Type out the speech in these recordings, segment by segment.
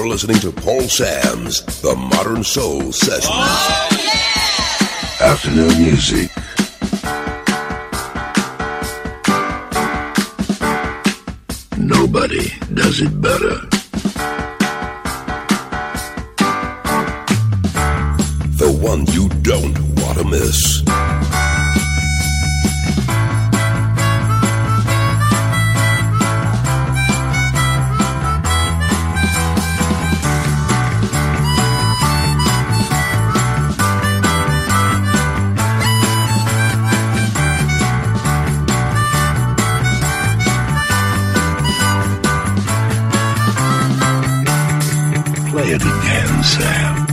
You're listening to Paul Sam's The Modern Soul Sessions. Oh, Afternoon music. Nobody does it better. The one you don't want to miss. Play it again, Sam.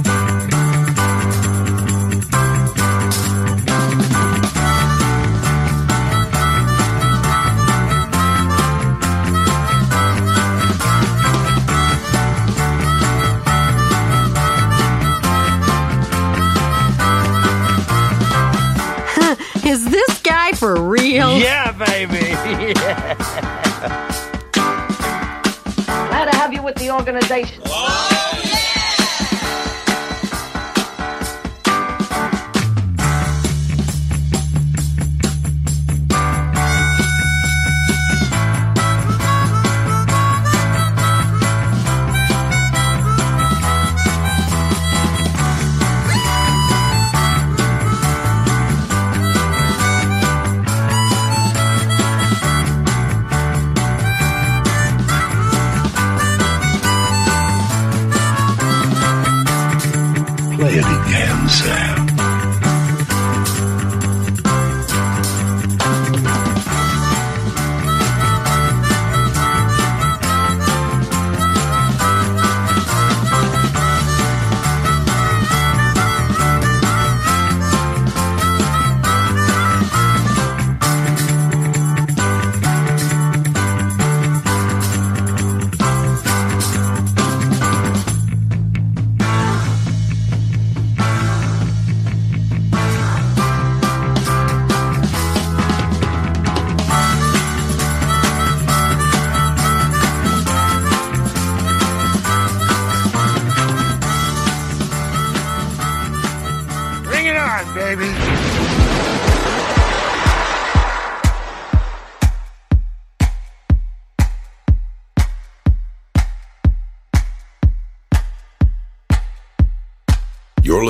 Is this guy for real? Yeah, baby. Glad to have you with the organization.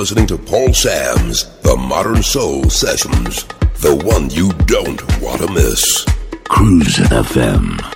Listening to Paul Sam's The Modern Soul Sessions. The one you don't want to miss. Cruise FM.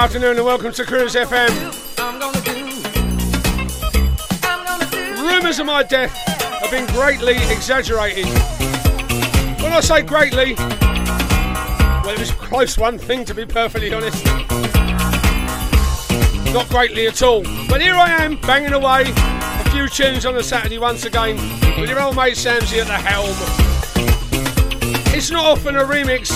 Afternoon and welcome to Cruise FM. Rumours of my death have been greatly exaggerated. When I say greatly, well, it was a close one thing to be perfectly honest. Not greatly at all. But here I am, banging away a few tunes on a Saturday once again with your old mate Samsy at the helm. It's not often a remix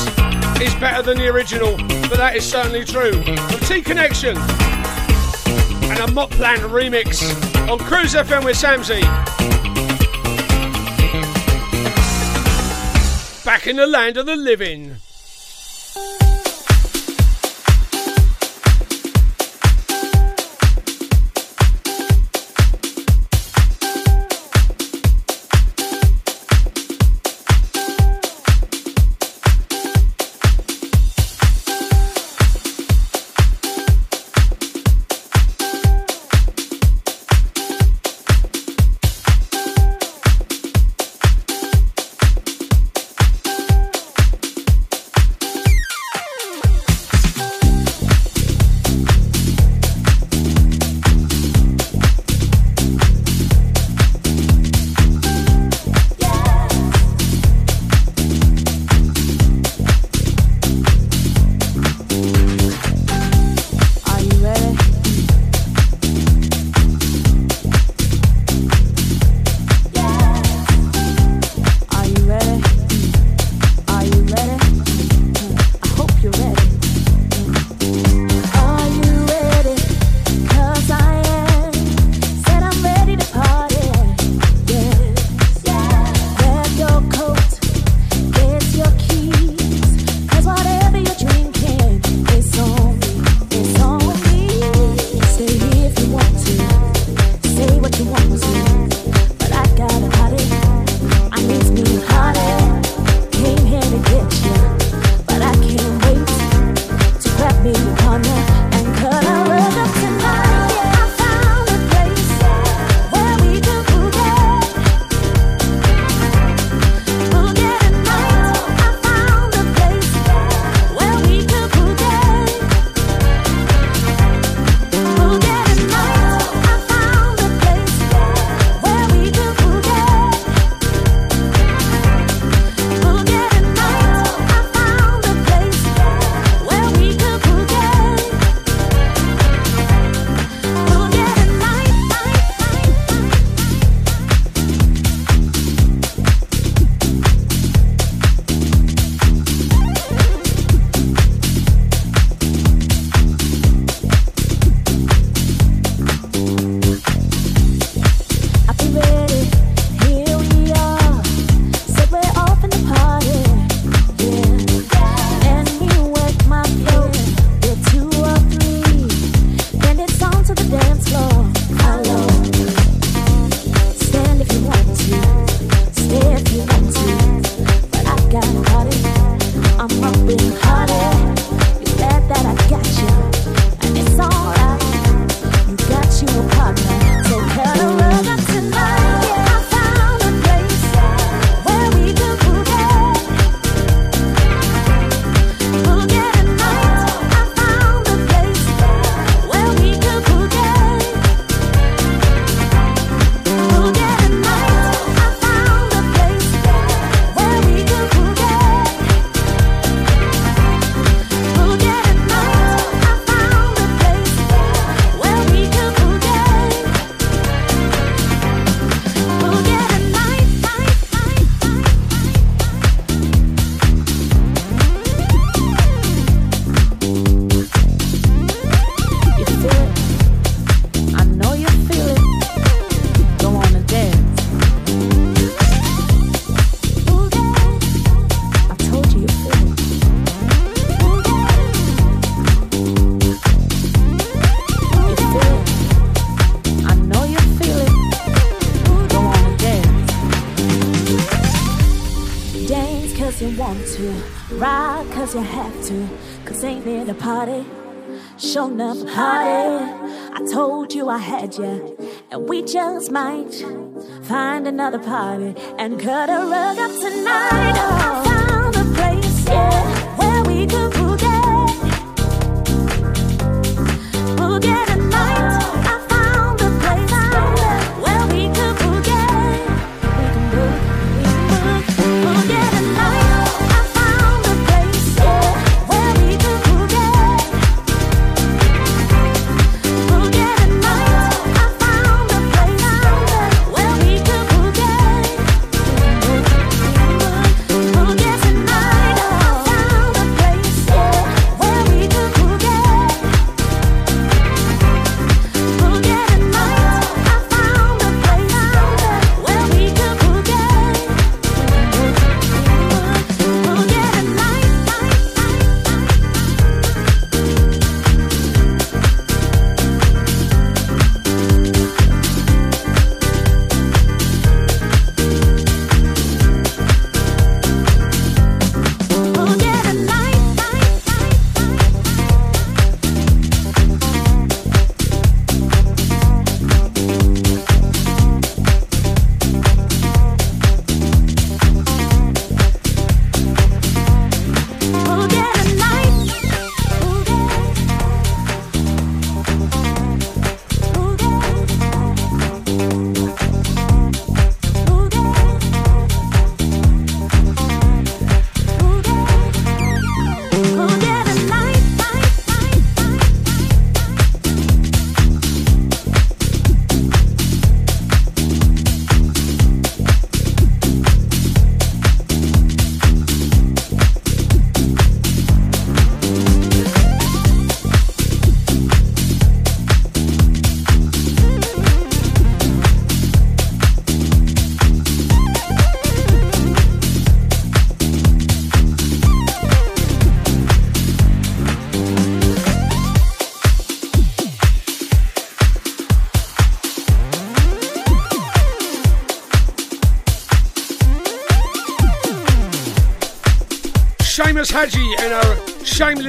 is better than the original, but that is certainly true. From T Connection and a Moplan remix on Cruise FM with Samsy. Back in the land of the living. Might find another party and cut a rug up tonight. Oh,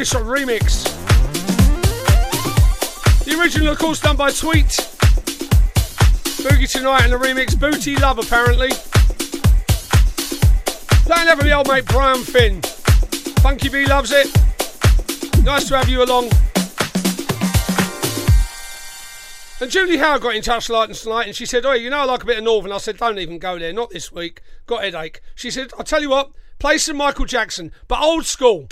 Shameless remix. The original, of course, done by Tweet. Boogie Tonight and the remix, Booty Love, apparently. Playing over the old mate Brian Finn. Funky B loves it. Nice to have you along. And Julie Howard got in touch last night and she said, Oh, you know I like a bit of Northern. I said, Don't even go there, not this week. Got headache. She said, I'll tell you what, play some Michael Jackson, but old school.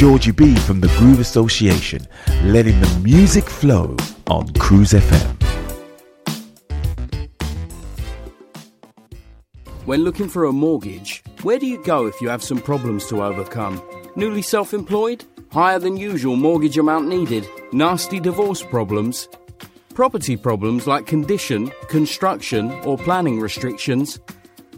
Georgie B from the Groove Association, letting the music flow on Cruise FM. When looking for a mortgage, where do you go if you have some problems to overcome? Newly self employed? Higher than usual mortgage amount needed? Nasty divorce problems? Property problems like condition, construction, or planning restrictions?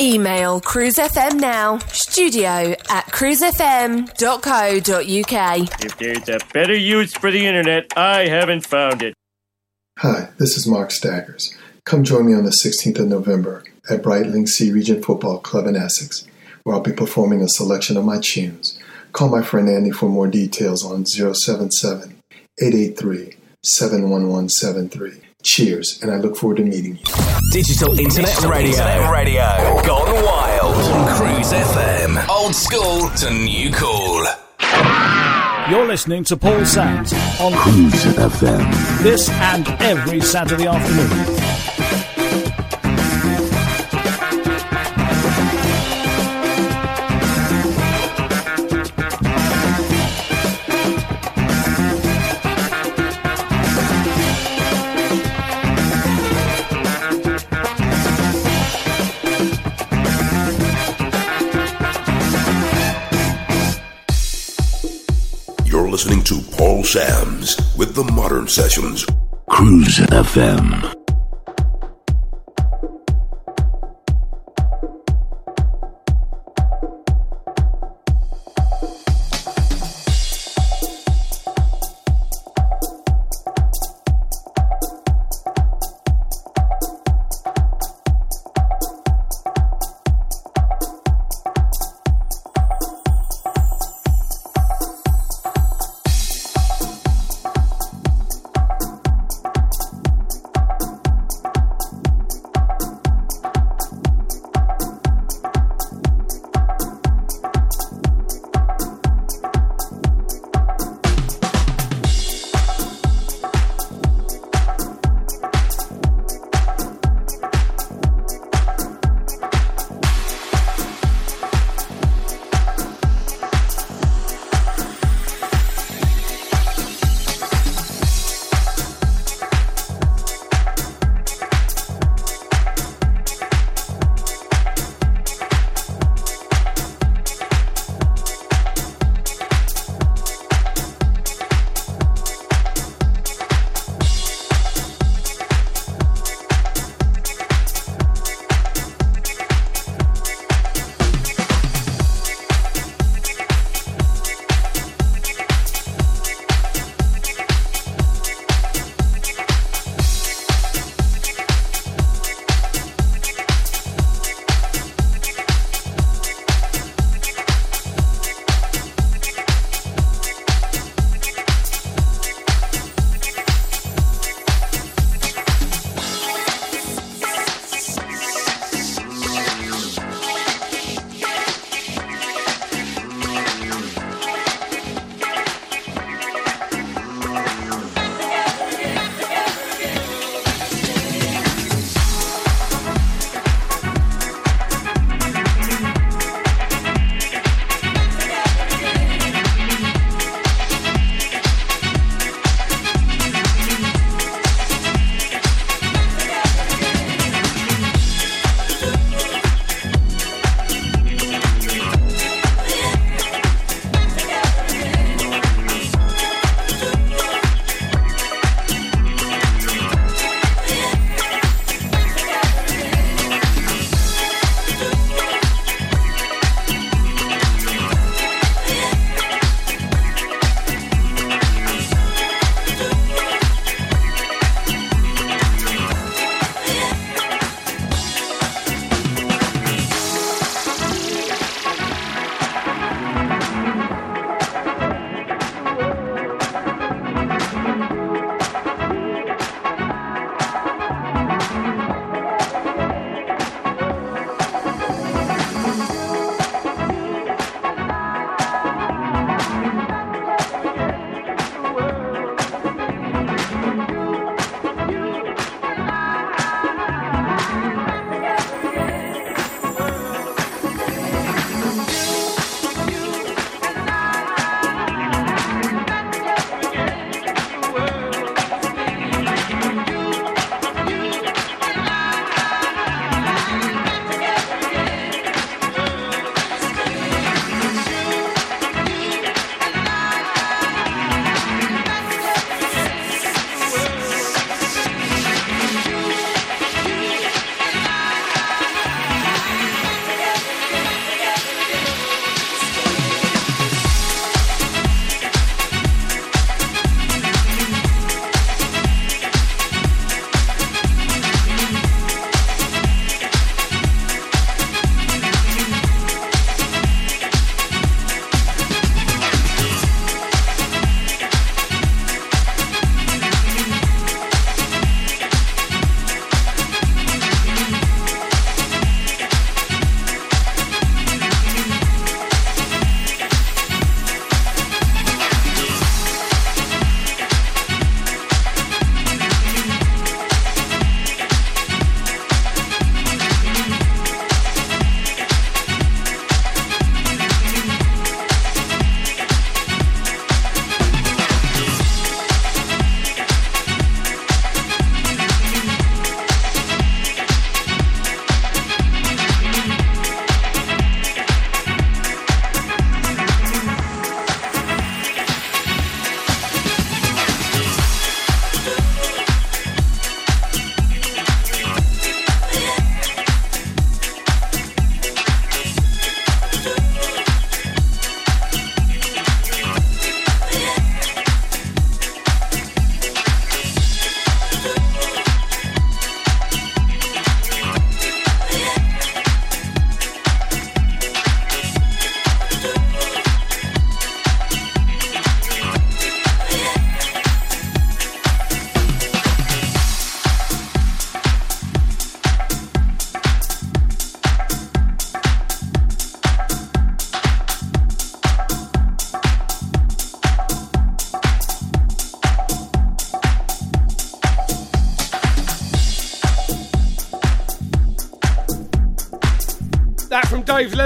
Email cruisefm now, studio at cruisefm.co.uk. If there's a better use for the internet, I haven't found it. Hi, this is Mark Staggers. Come join me on the 16th of November at Brightlingsea Regent Football Club in Essex, where I'll be performing a selection of my tunes. Call my friend Andy for more details on 077 883 71173. Cheers, and I look forward to meeting you. Digital Internet Digital Radio. Internet Radio. Gone wild. On Cruise FM. Old school to new cool. You're listening to Paul Sams on Cruise FM. this and every Saturday afternoon. Sams with the Modern Sessions. Cruise FM.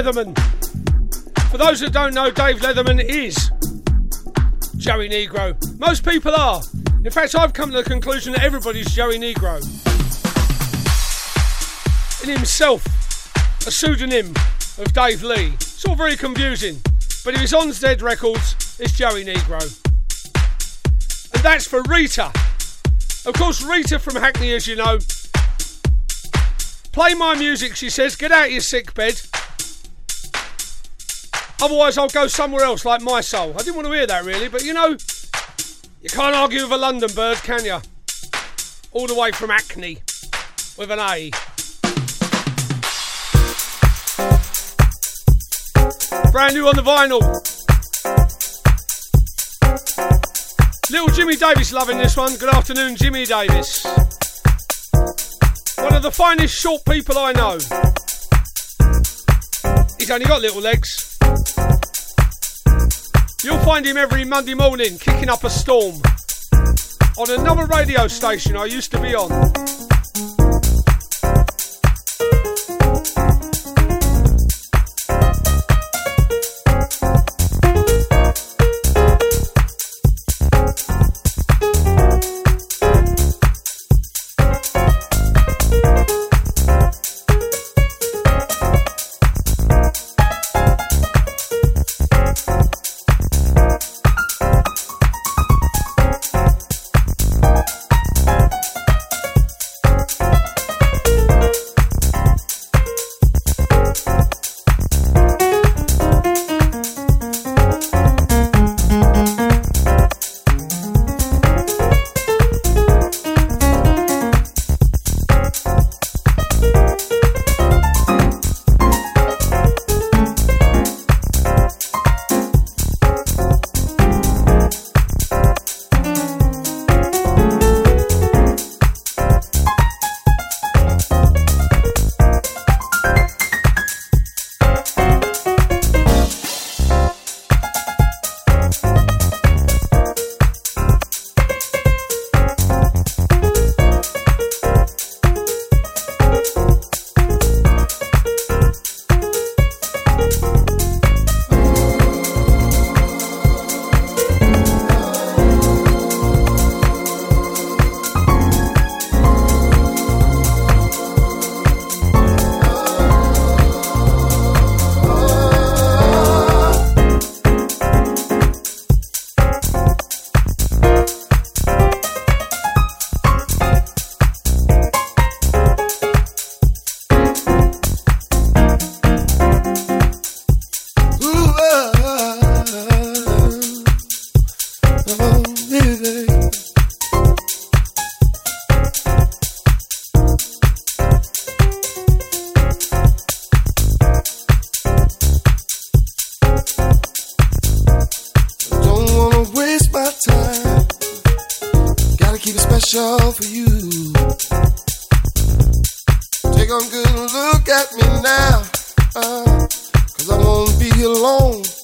Leatherman. For those that don't know, Dave Leatherman is Joey Negro. Most people are. In fact, I've come to the conclusion that everybody's Joey Negro. In himself, a pseudonym of Dave Lee. It's all very confusing. But if it's on Zed Records, it's Joey Negro. And that's for Rita. Of course, Rita from Hackney, as you know. Play my music, she says. Get out of your sick bed. Otherwise, I'll go somewhere else, like Mi-Soul. I didn't want to hear that, really, but you know, you can't argue with a London bird, can you? All the way from Acne with an A. Brand new on the vinyl. Little Jimmy Davis loving this one. Good afternoon, Jimmy Davis. One of the finest short people I know. He's only got little legs. You'll find him every Monday morning kicking up a storm on another radio station I used to be on. Laughing, acting, trying to make it what I'm chasing. Just might get me there.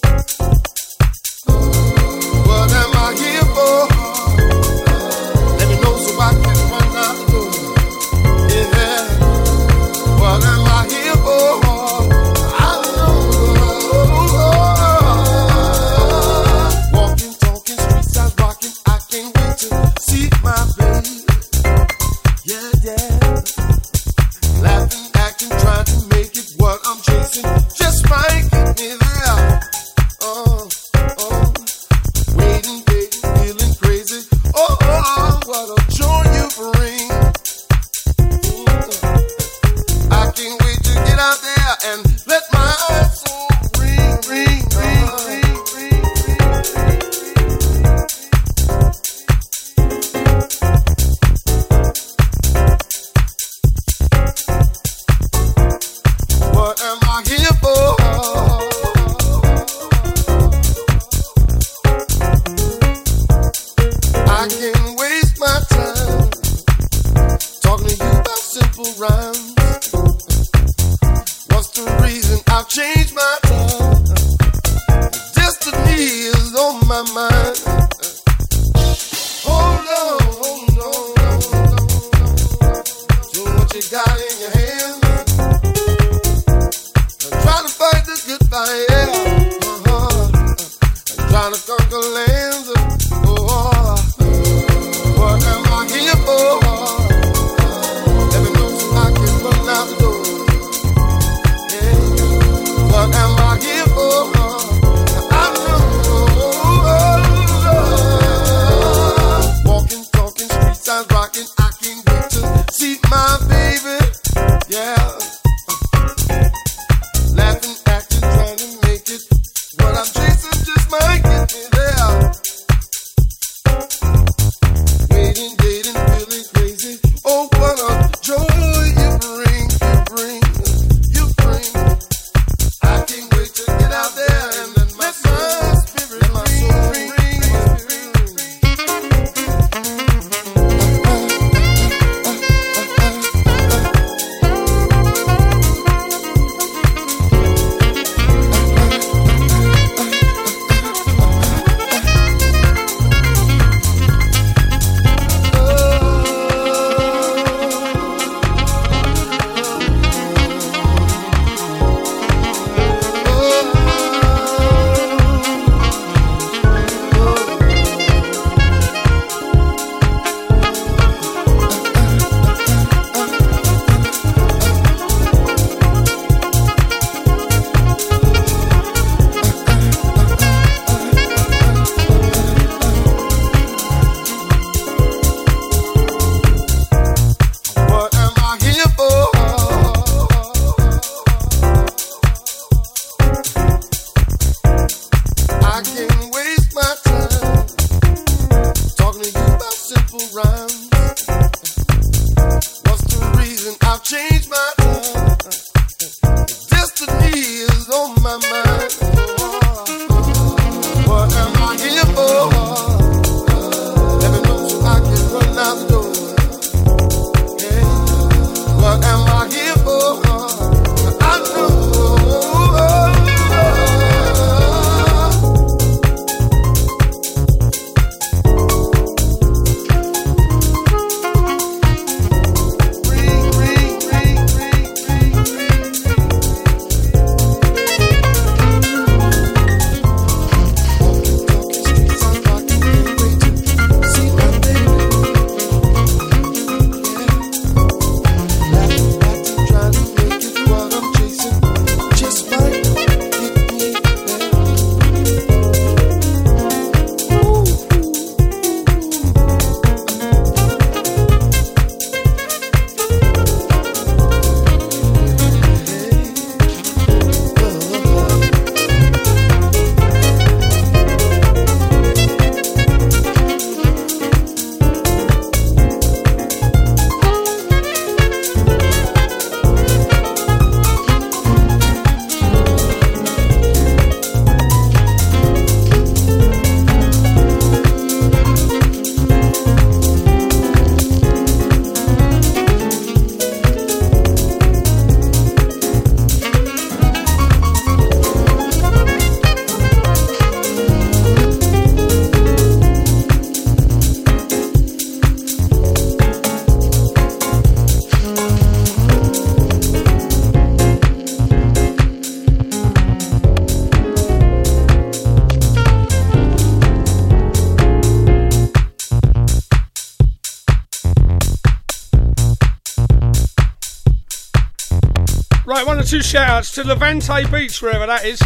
Right, one or two shout outs to Levante Beach, wherever that is.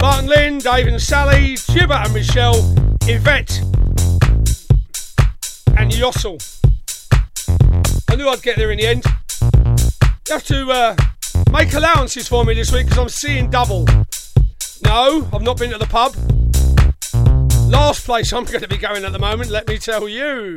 Martin Lynn, Dave and Sally, Gibber and Michelle, Yvette, and Yossel. I knew I'd get there in the end. You have to uh, make allowances for me this week because I'm seeing double. No, I've not been to the pub. Last place I'm going to be going at the moment, let me tell you.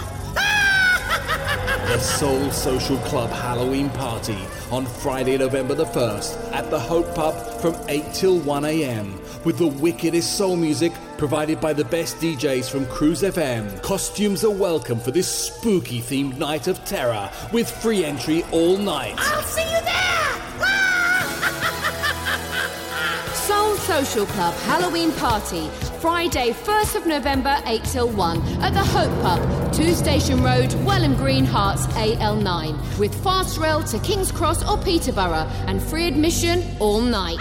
Soul Social Club Halloween Party on Friday, November the 1st at the Hope Pub from 8 till 1 am with the wickedest soul music provided by the best DJs from Cruise FM. Costumes are welcome for this spooky themed night of terror with free entry all night. I'll see you there! Ah! Soul Social Club Halloween Party, Friday, 1st of November, 8 till 1, at the Hope Pub, 2 Station Road, Welham Green, Herts, AL9, with fast rail to King's Cross or Peterborough, and free admission all night.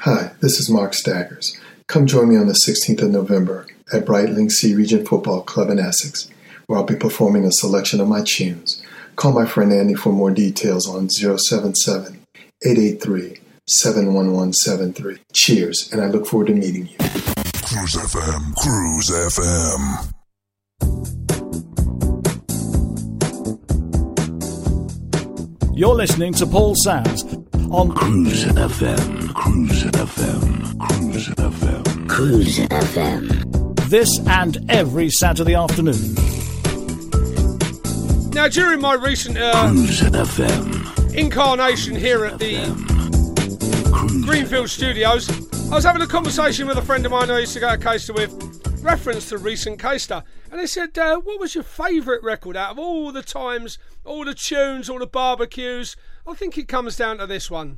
Hi, this is Mark Staggers. Come join me on the 16th of November at Brightlingsea Regent Football Club in Essex, where I'll be performing a selection of my tunes. Call my friend Andy for more details on 077 883 71173. Cheers, and I look forward to meeting you. Cruise FM, Cruise FM. You're listening to Paul Sams on Cruise FM, Cruise FM, Cruise FM, Cruise FM. this and every Saturday afternoon. Now, during my recent uh, incarnation here at the Greenfield Studios, I was having a conversation with a friend of mine I used to go to Caister with, reference to recent Caister, and they said, uh, "What was your favourite record out of all the times, all the tunes, all the barbecues?" I think it comes down to this one.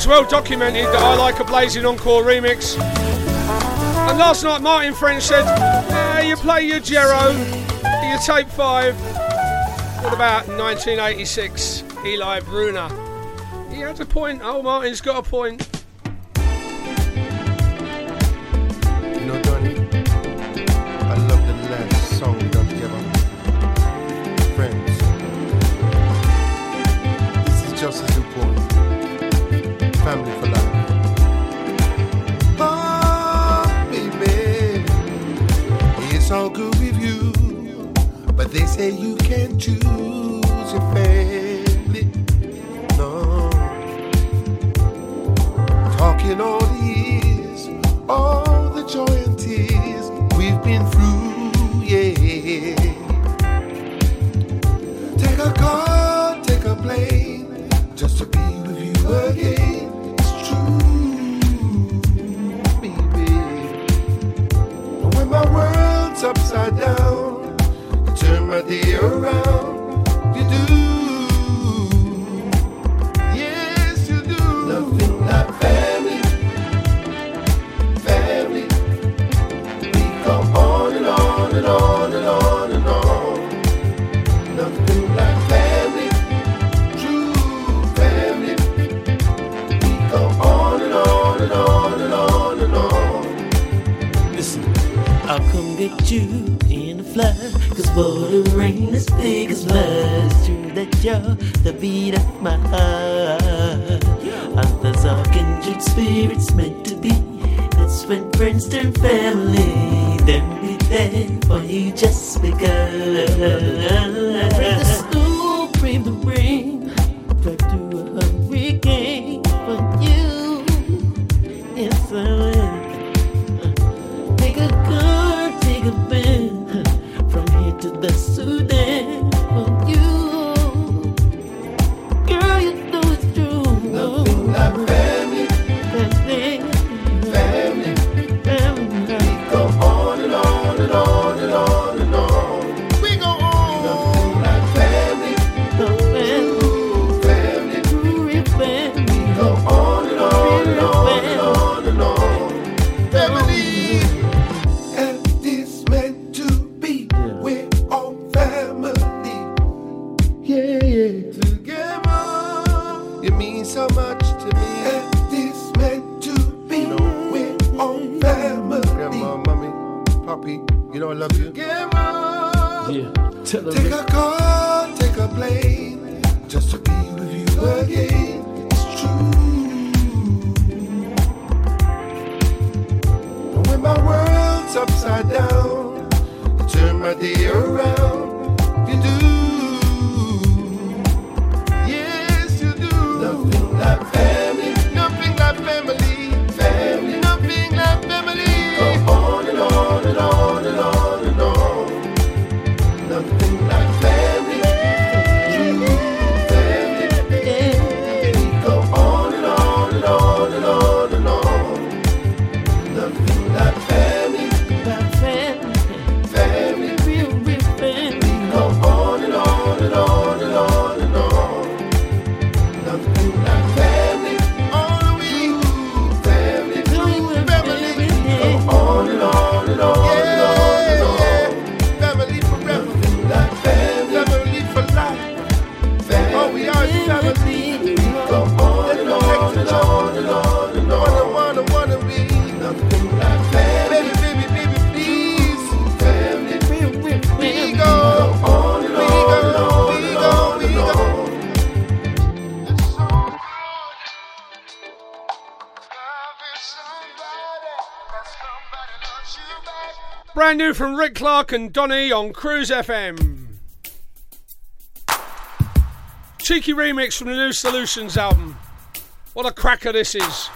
it's well documented that I like a Blazing Encore remix. And last night, Martin French said, eh, You play your Gero, your tape five. What about 1986? Ely Bruna. He had a point. Oh, Martin's got a point. from Rick Clark and Don-E on Cruise FM. Cheeky remix from the new Solutions album. What a cracker this is.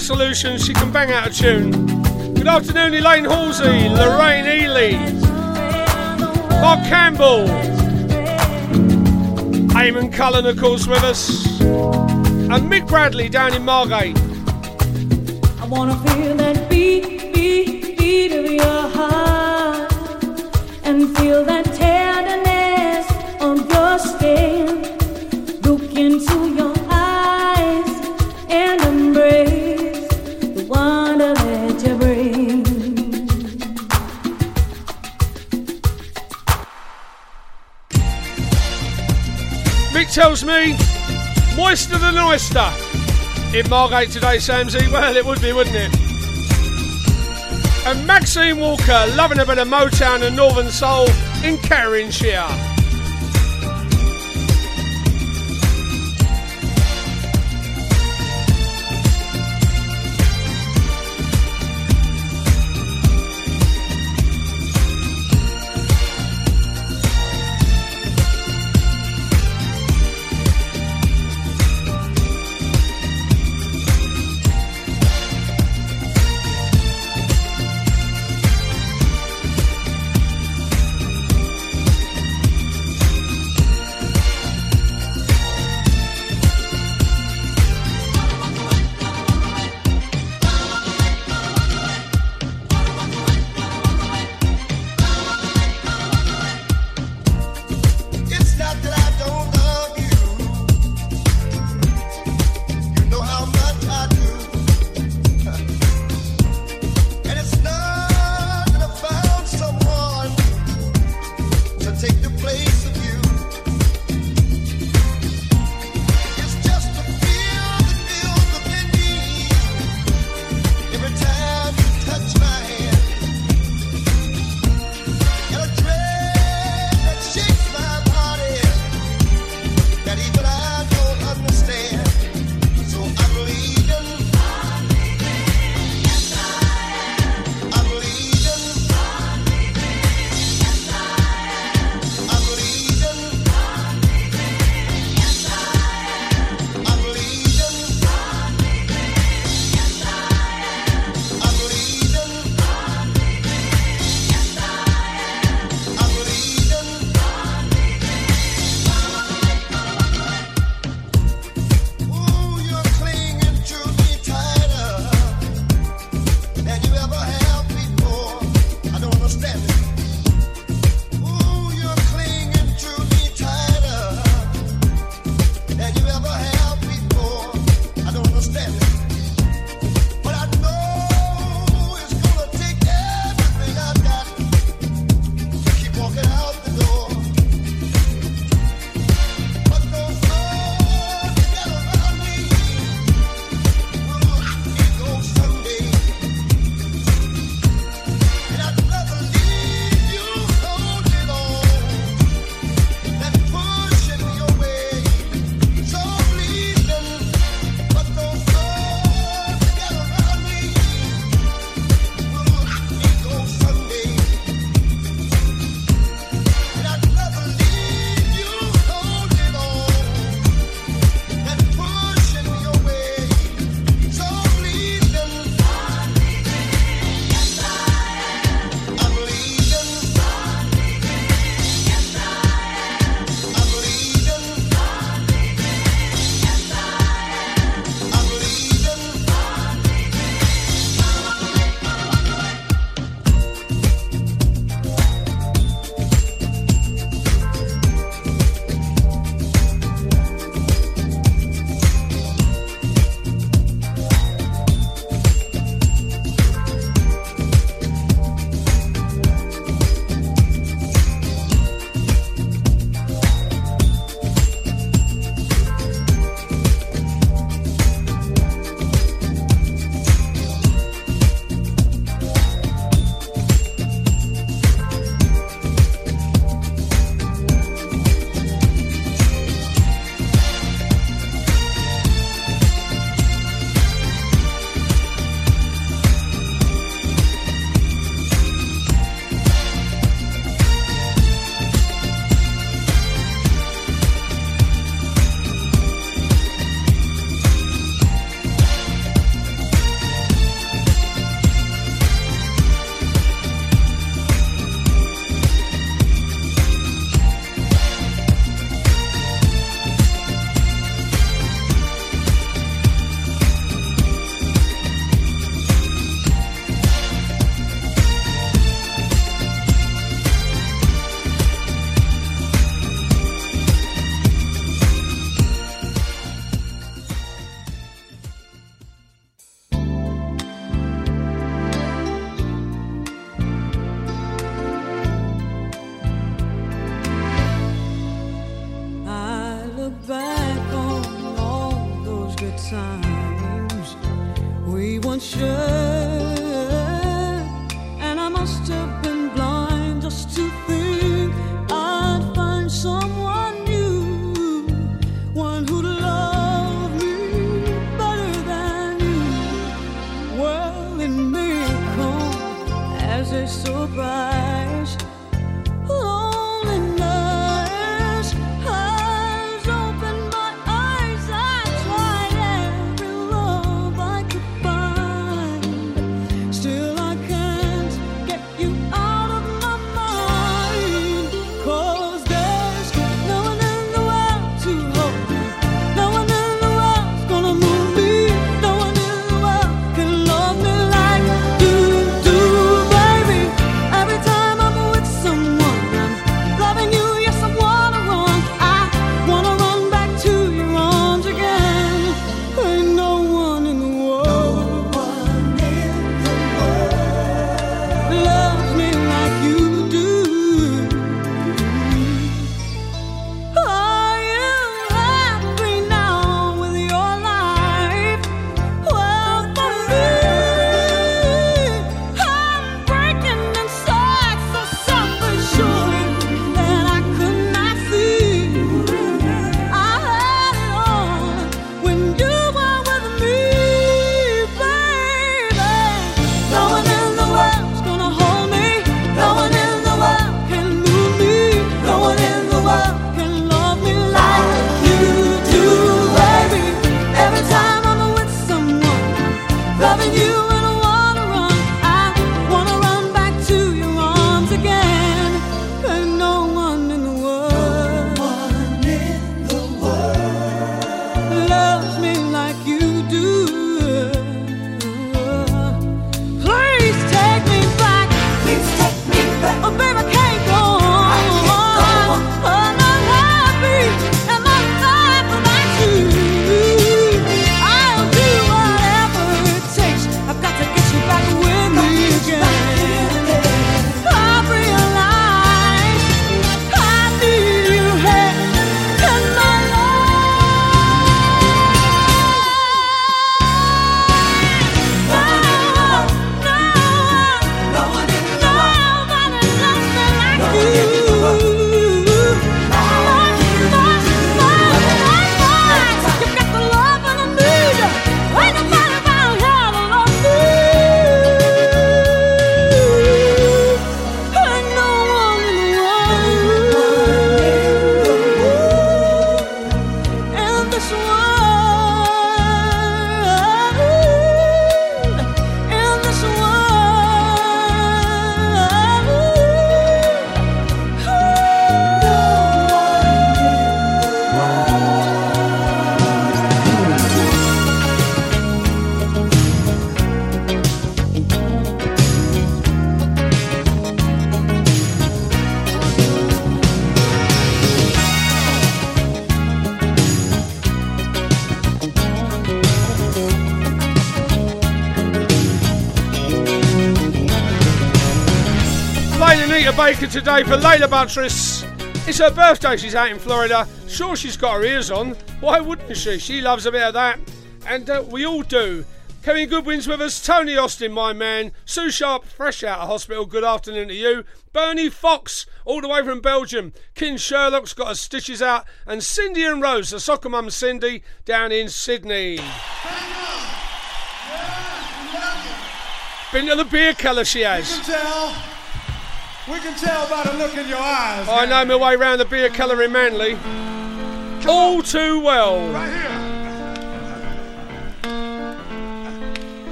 Like solutions, she can bang out a tune. Good afternoon, Elaine Halsey, Lorraine Ely, Mark Campbell, Eamon Cullen, of course, with us, and Mick Bradley down in Margate. I wanna feel that beat, beat, beat of your heart and feel that tenderness of your skin. Look into your tells me, moister than oyster. In Margate today, Samsy. Well, it would be, wouldn't it? And Maxine Walker, loving a bit of Motown and Northern Soul in Carringshire. 这 today for Layla Buttress. It's her birthday, she's out in Florida. Sure, she's got her ears on. Why wouldn't she? She loves a bit of that. And uh, we all do. Kevin Goodwin's with us. Tony Austin, my man. Sue Sharp, fresh out of hospital. Good afternoon to you. Bernie Fox, all the way from Belgium. Kin Sherlock's got her stitches out. And Cindy and Rose, the soccer mum Cindy, down in Sydney. Been to the beer cellar, she has. You can tell. We can tell by the look in your eyes. I know my way round the beer cellar in Manly. All too well. Right here.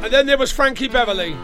And then there was Frankie Beverly.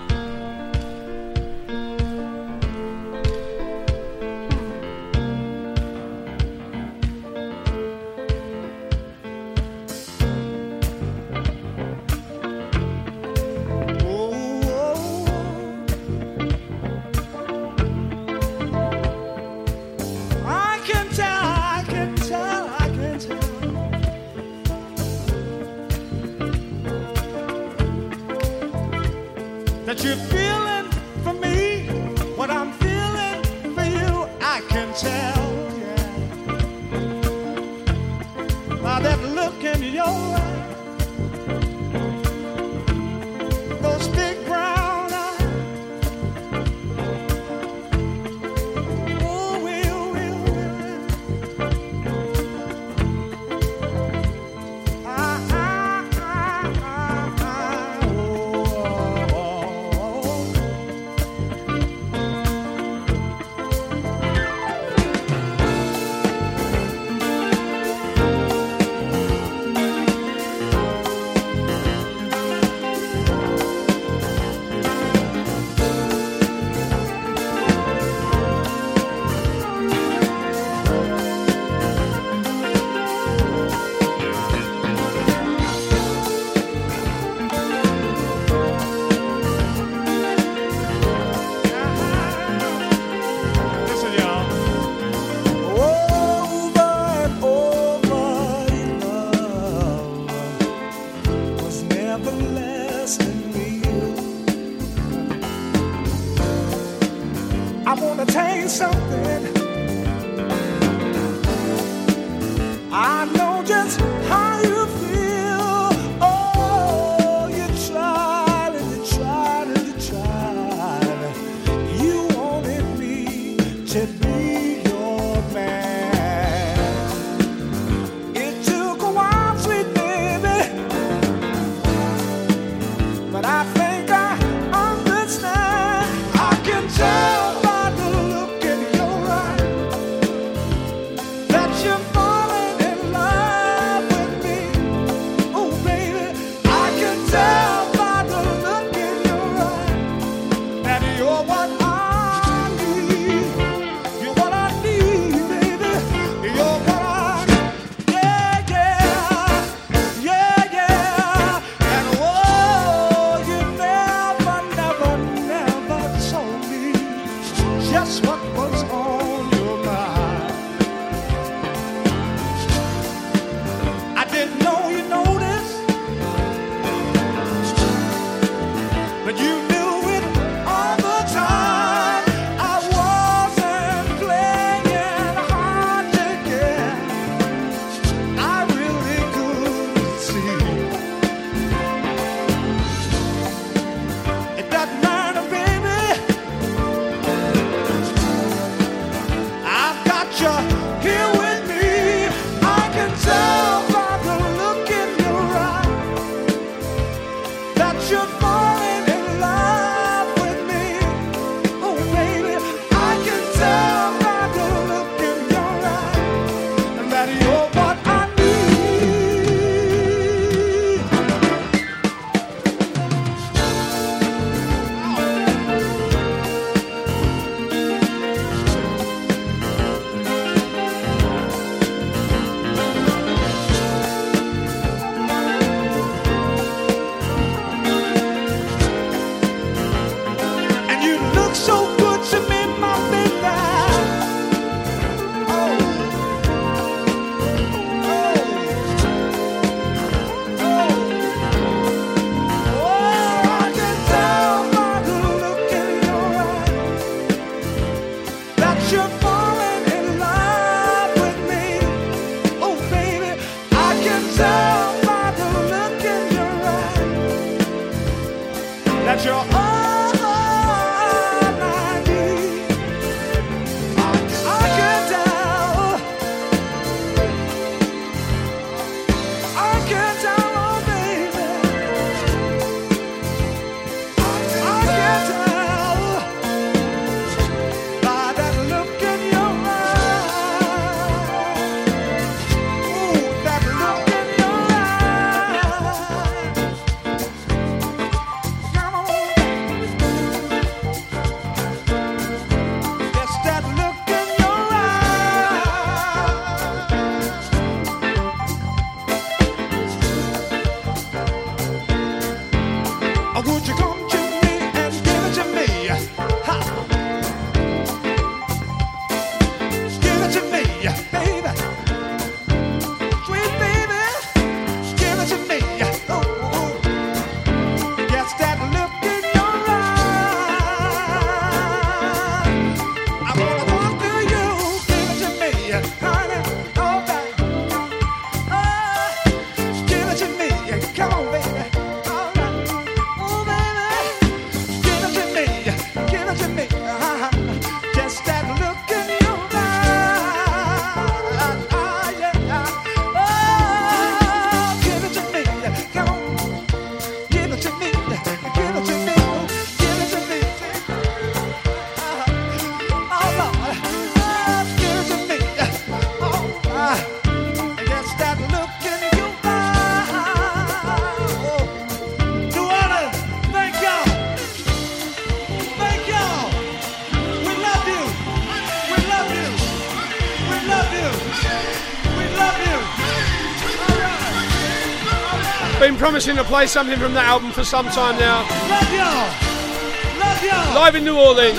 Promising to play something from that album for some time now. Love y'all. Love y'all. Live in New Orleans.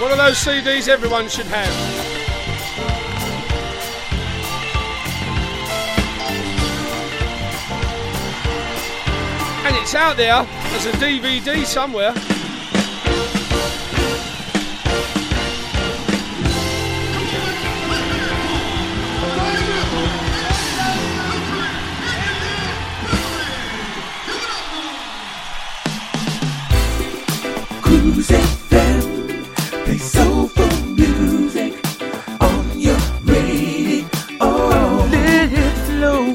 One of those CDs everyone should have. And it's out there as a DVD somewhere. Cruise FM, play soulful music on your radio. Let it flow.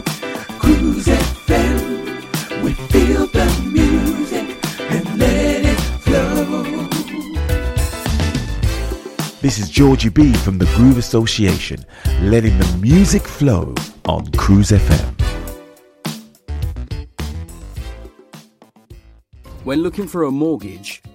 Cruise FM, we feel the music and let it flow. This is Georgie B from the Groove Association, letting the music flow on Cruise FM. When looking for a mortgage,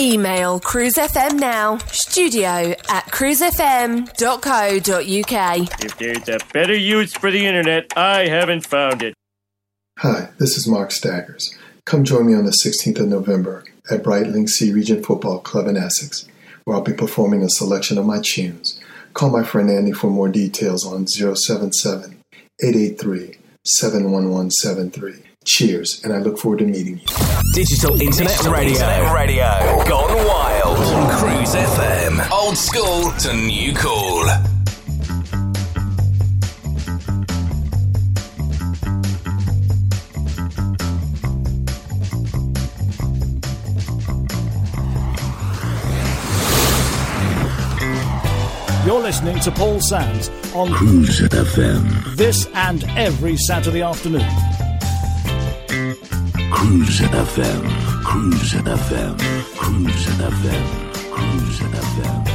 Email cruisefm now, studio at cruisefm.co.uk. If there's a better use for the internet, I haven't found it. Hi, this is Mark Staggers. Come join me on the 16th of November at Brightlingsea Regent Football Club in Essex, where I'll be performing a selection of my tunes. Call my friend Andy for more details on 077 883 71173. Cheers, and I look forward to meeting you. Digital Internet Digital Radio. Internet Radio. Gone wild on Cruise FM. Old school to new cool. You're listening to Paul Sams on Cruise FM. this and every Saturday afternoon. Cruise FM. Cruise FM. Cruise FM. Cruise FM.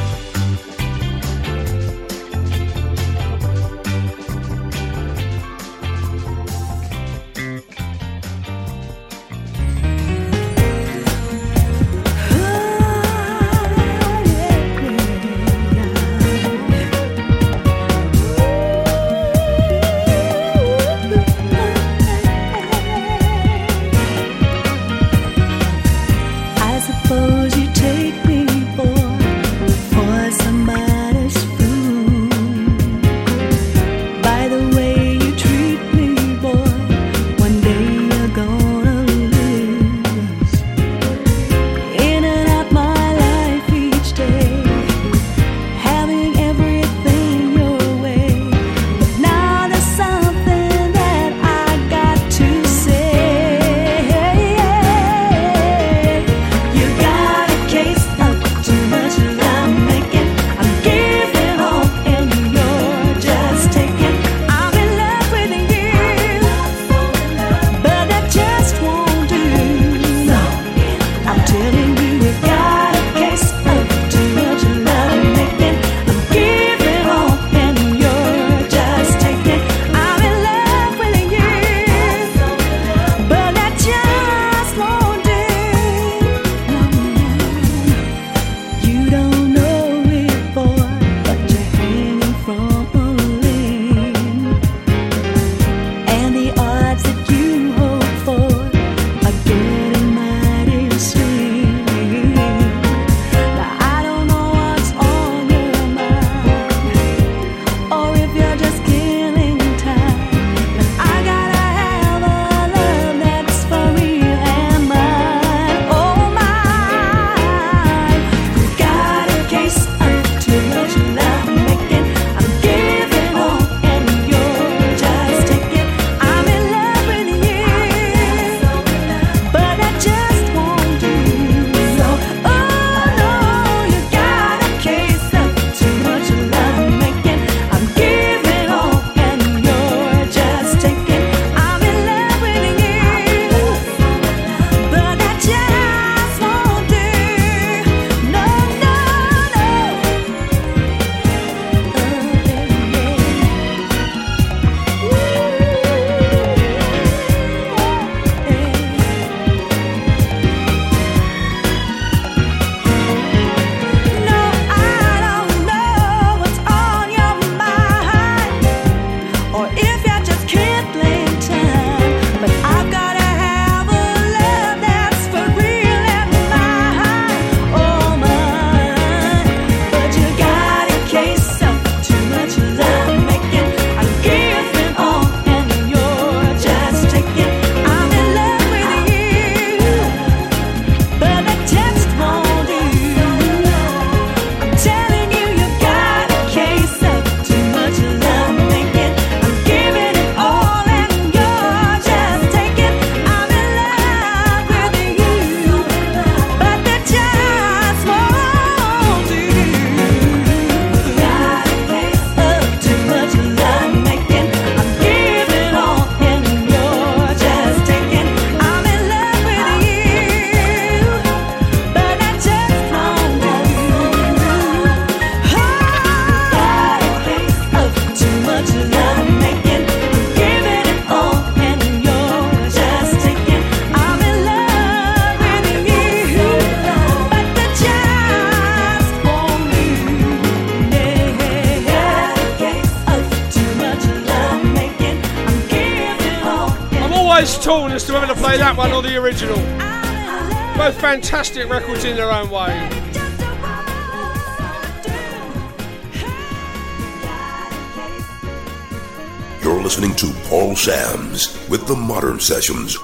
Fantastic records in their own way. You're listening to Paul Sams with the Modern Sessions.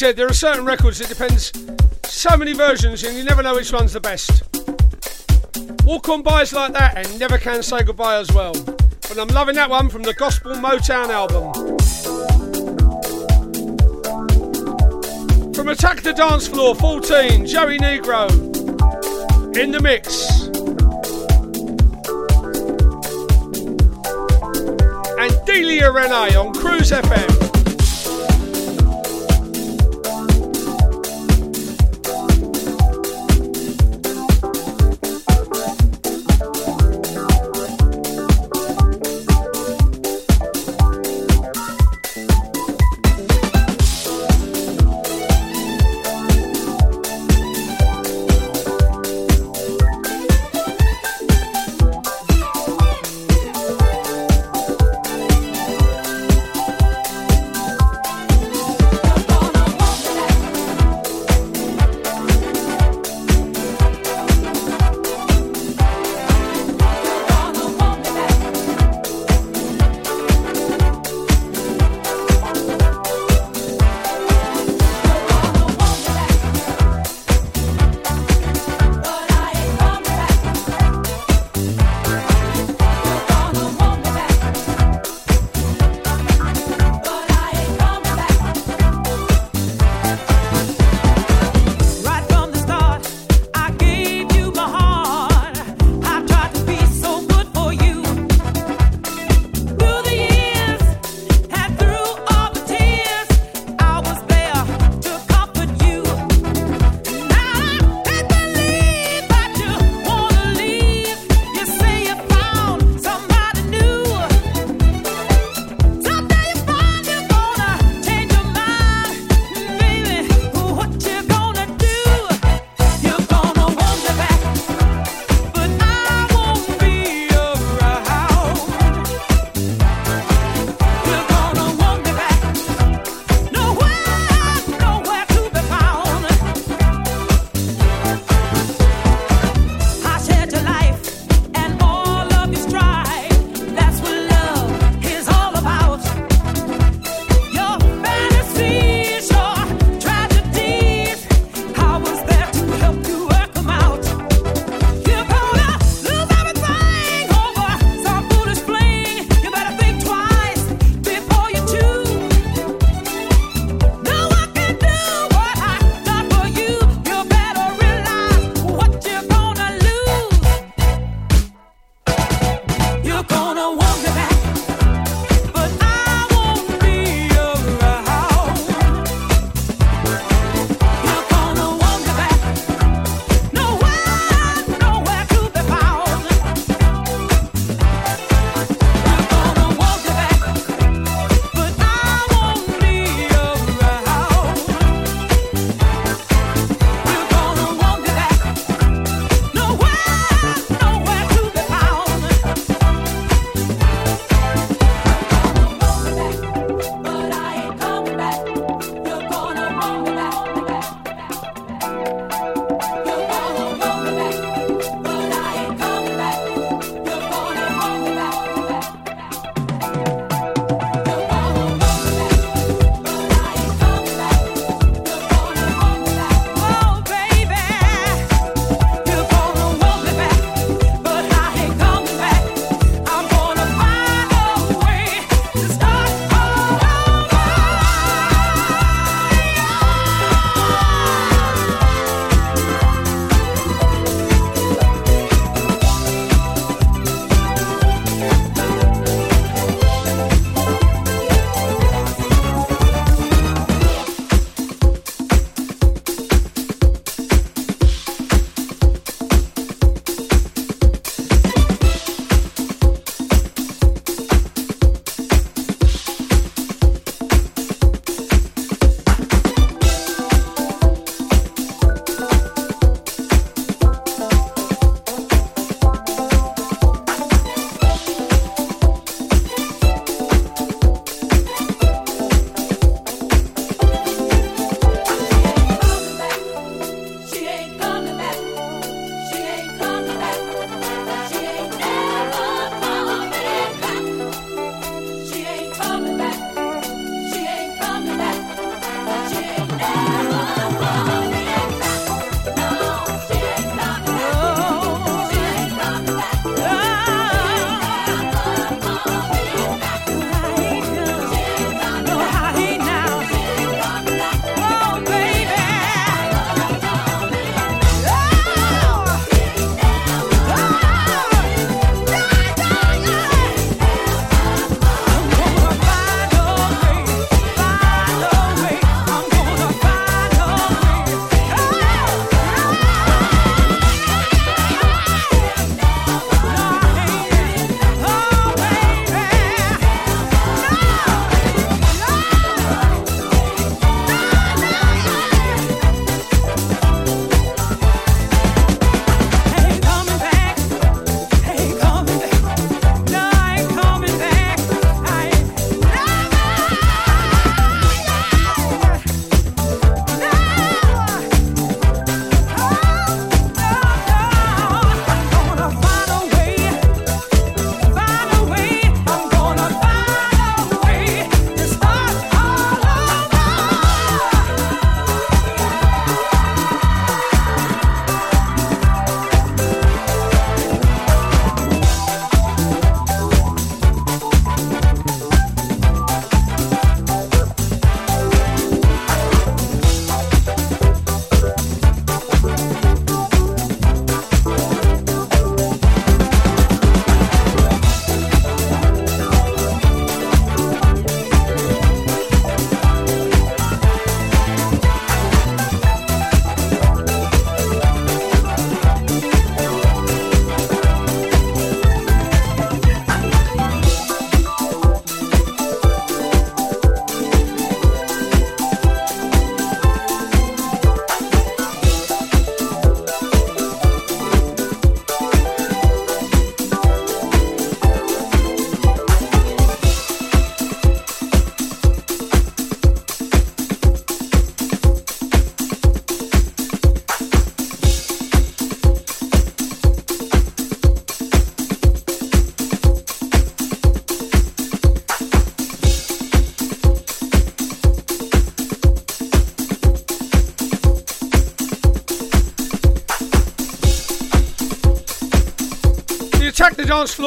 Said, there are certain records that depends so many versions and you never know which one's the best. Walk on bys like that and never can say goodbye as well. But I'm loving that one from the Gospel Motown album. From Attack the Dance Floor 14, Joey Negro in the mix. And Delia Renee on Cruise FM.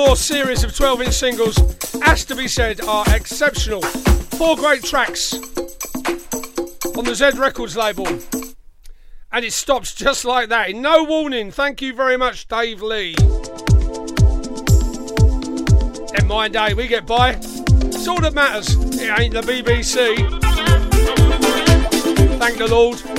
Floor series of 12 inch singles, has to be said, are exceptional. Four great tracks on the Z Records label. And it stops just like that. No warning. Thank you very much, Dave Lee. In my day, we get by. It's all that matters. It ain't the BBC. Thank the Lord.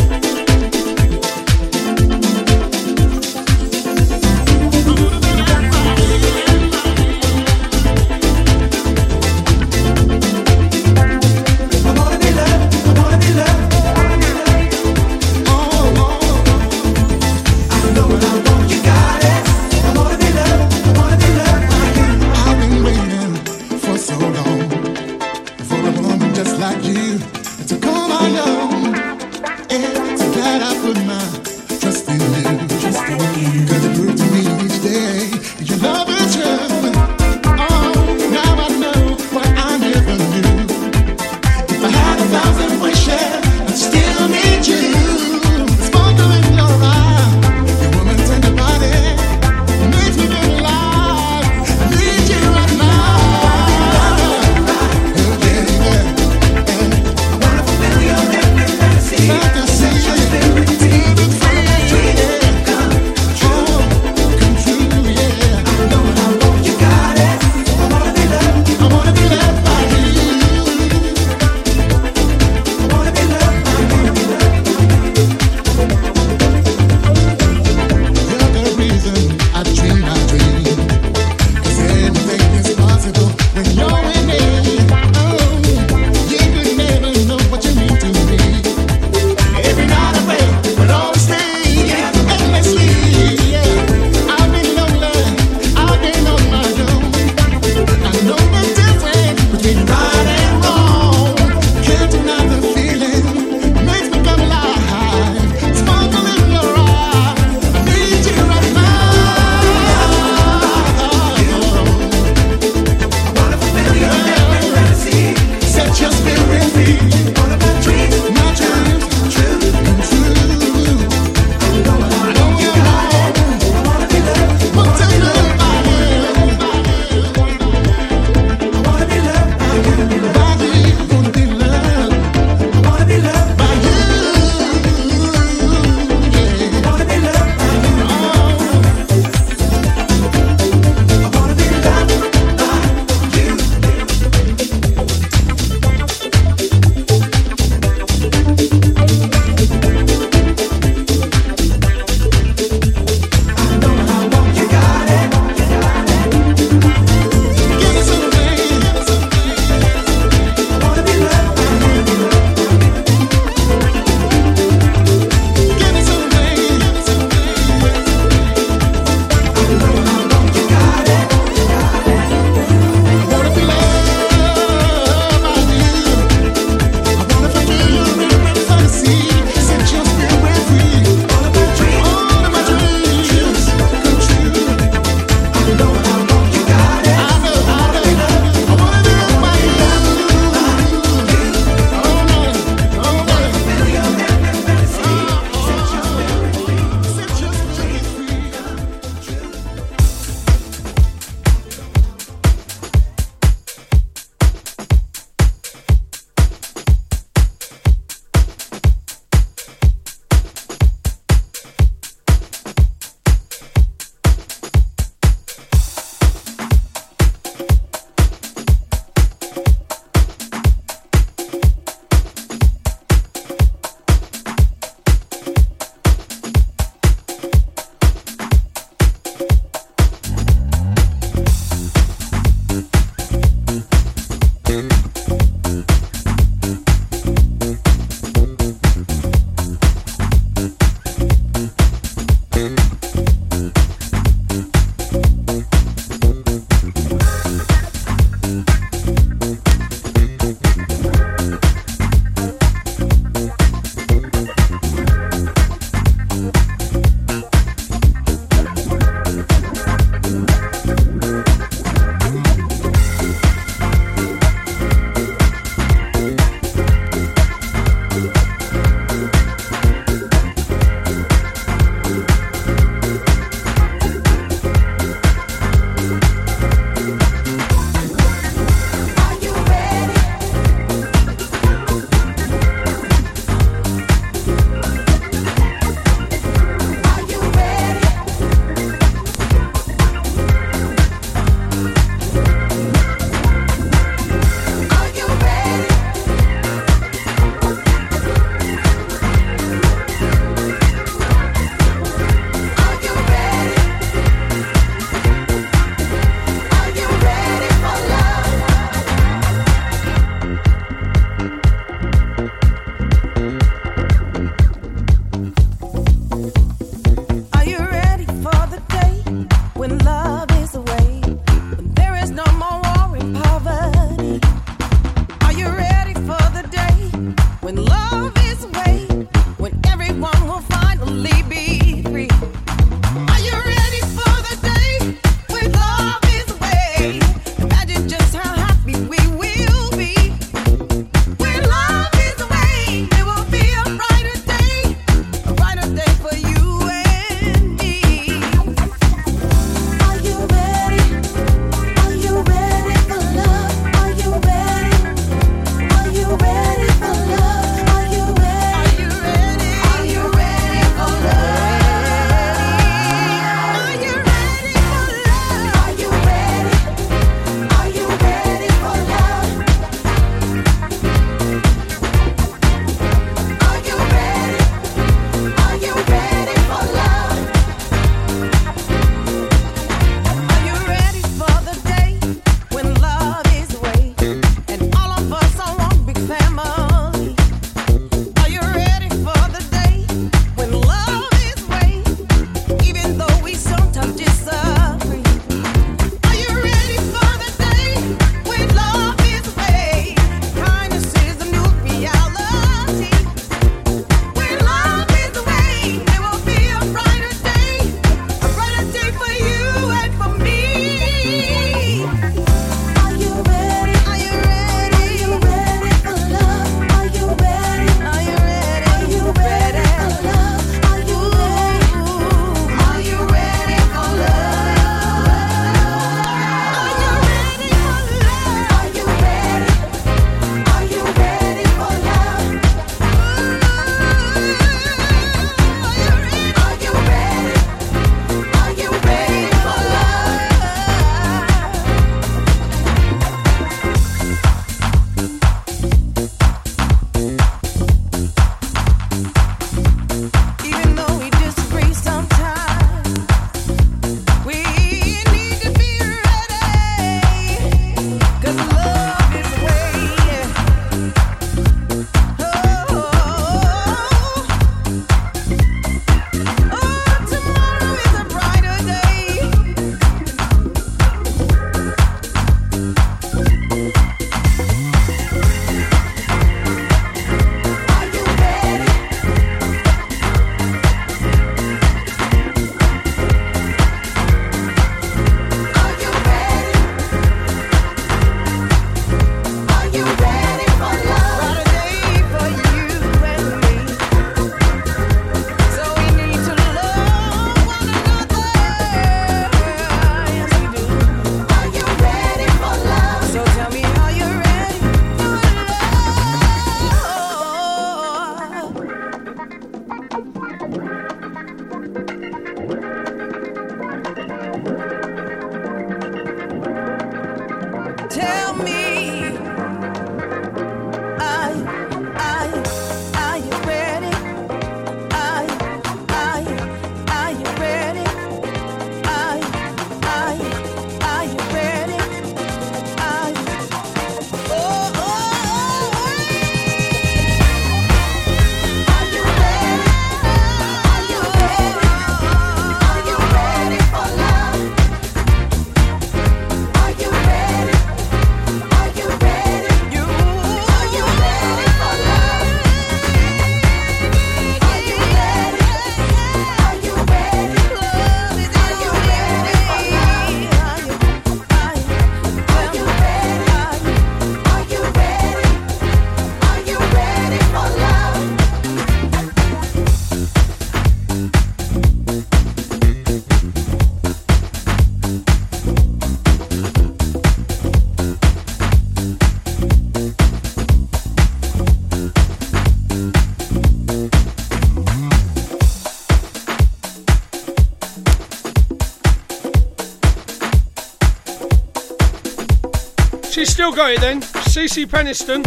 Still got it then. CeCe Peniston.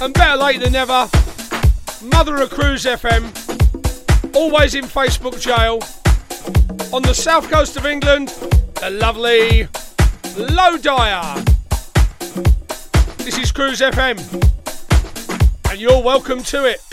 And better late than never, Mother of Cruise FM, always in Facebook jail. On the south coast of England, the lovely Dyer. This is Cruise FM, and you're welcome to it.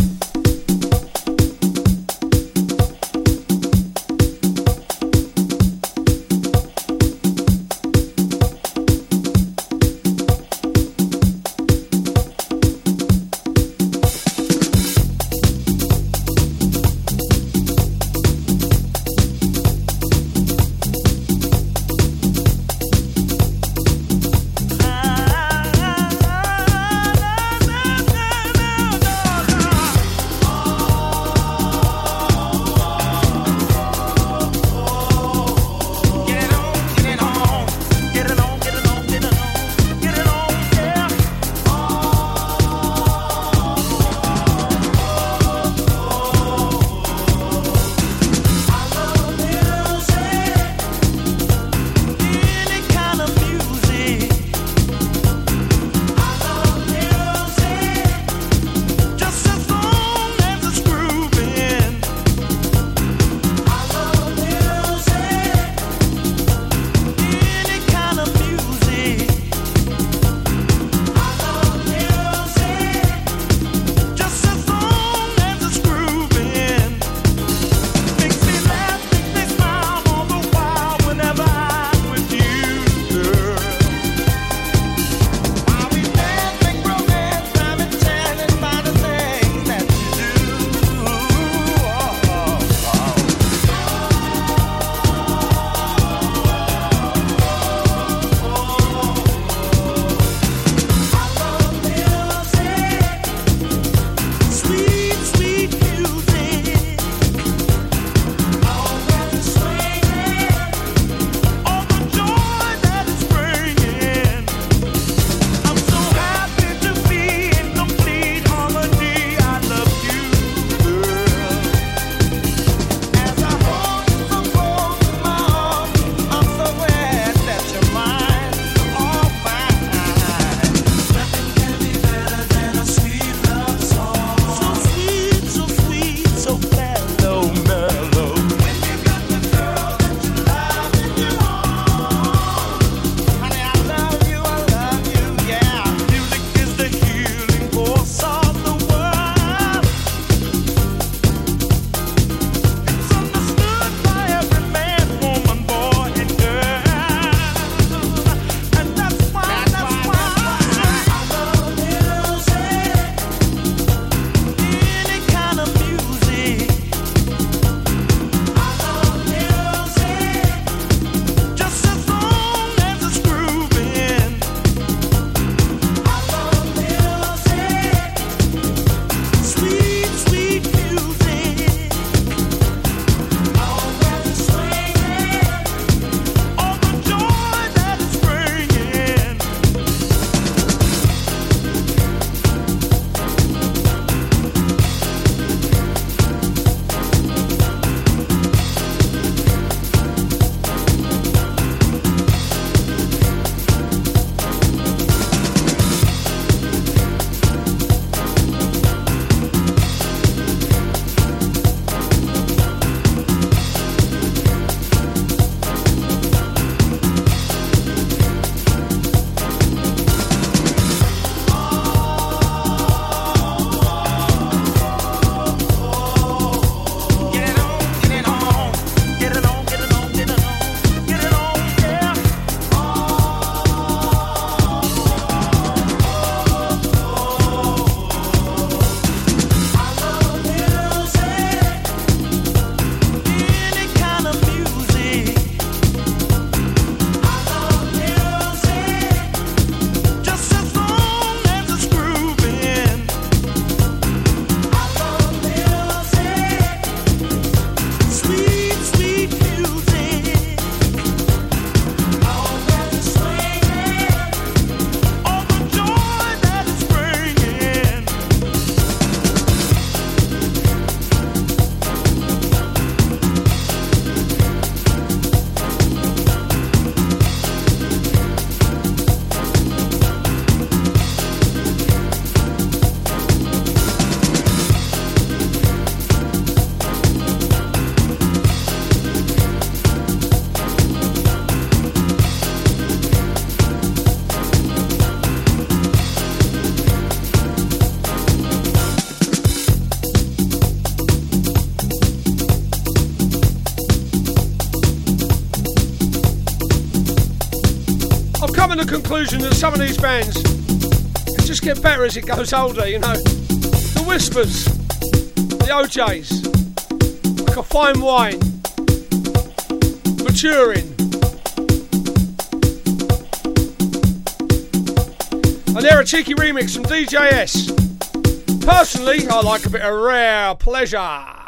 Come to the conclusion that some of these bands just get better as it goes older, you know. The Whispers, the O'Jays, like a fine wine, maturing. And they're a cheeky remix from DJS. Personally, I like a bit of rare pleasure.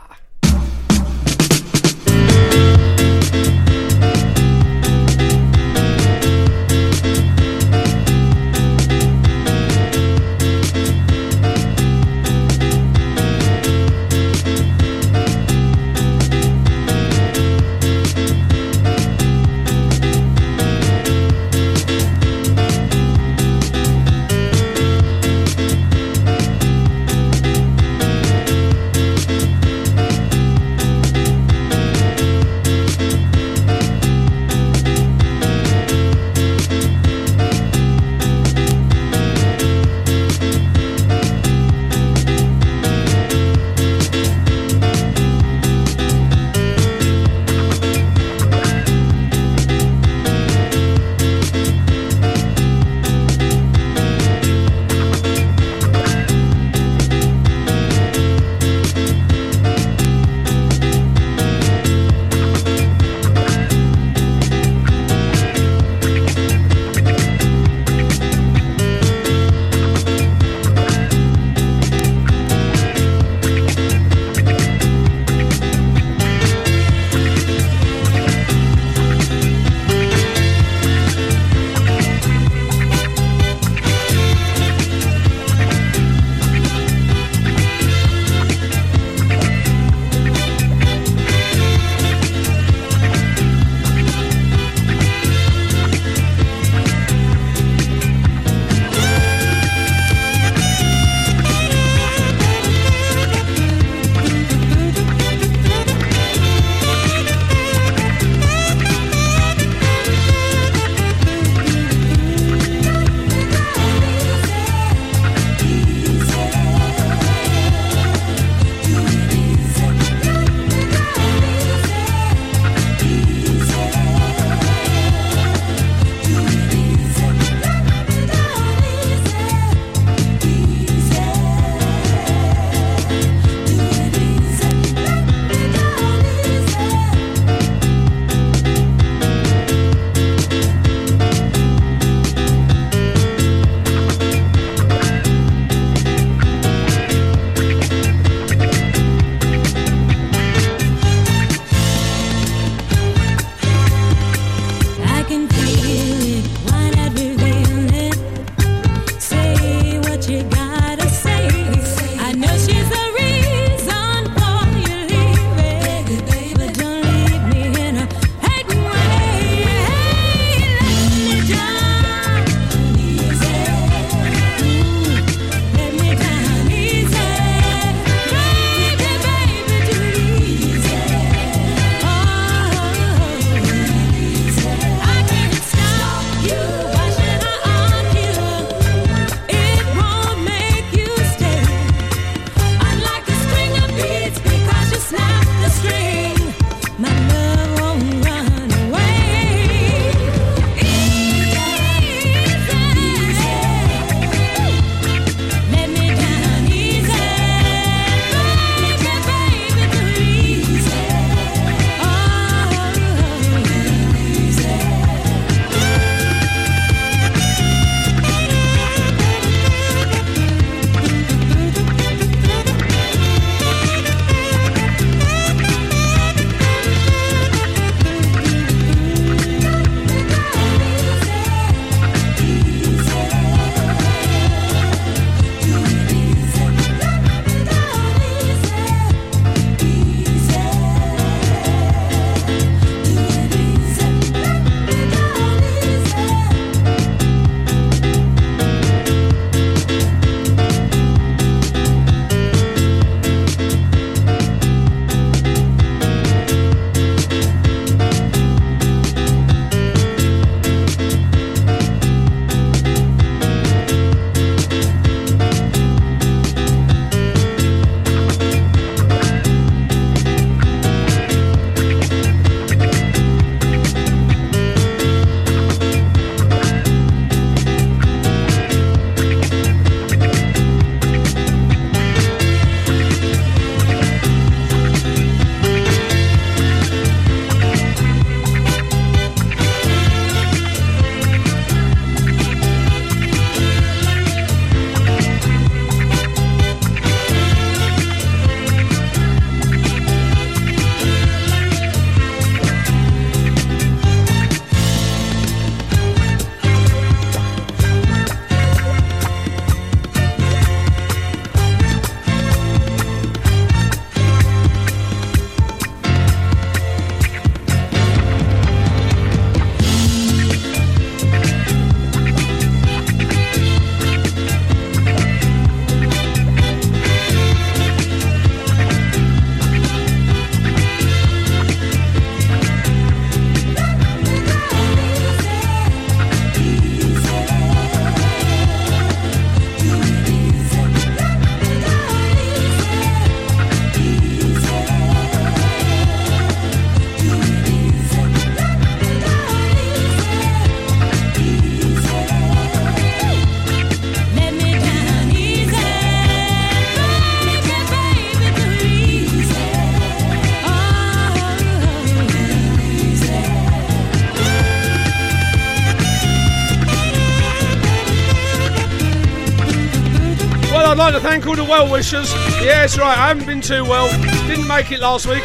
Thank all the well wishers. That's right, I haven't been too well. Didn't make it last week.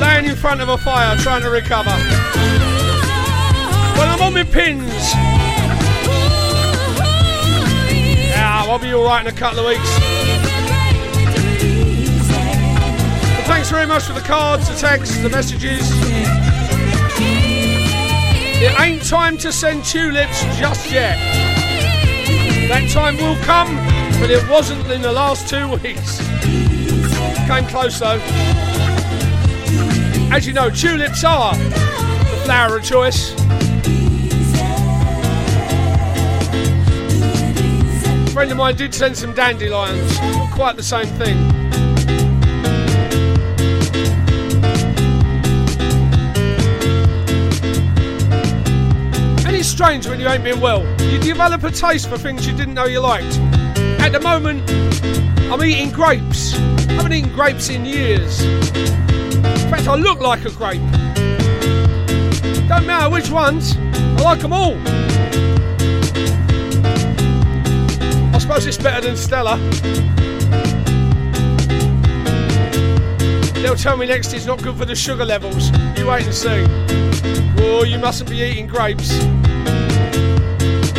Laying in front of a fire trying to recover. Well, I'm on my pins. Yeah, I'll be alright in a couple of weeks. But thanks very much for the cards, the texts, the messages. It ain't time to send tulips just yet. That time will come, but it wasn't in the last two weeks. Came close though. As you know, tulips are the flower of choice. A friend of mine did send some dandelions. Not quite the same thing. It's strange when you ain't been well. You develop a taste for things you didn't know you liked. At the moment, I'm eating grapes. I haven't eaten grapes in years. In fact, I look like a grape. Don't matter which ones, I like them all. I suppose it's better than Stella. They'll tell me next it's not good for the sugar levels. You wait and see. Oh, you mustn't be eating grapes.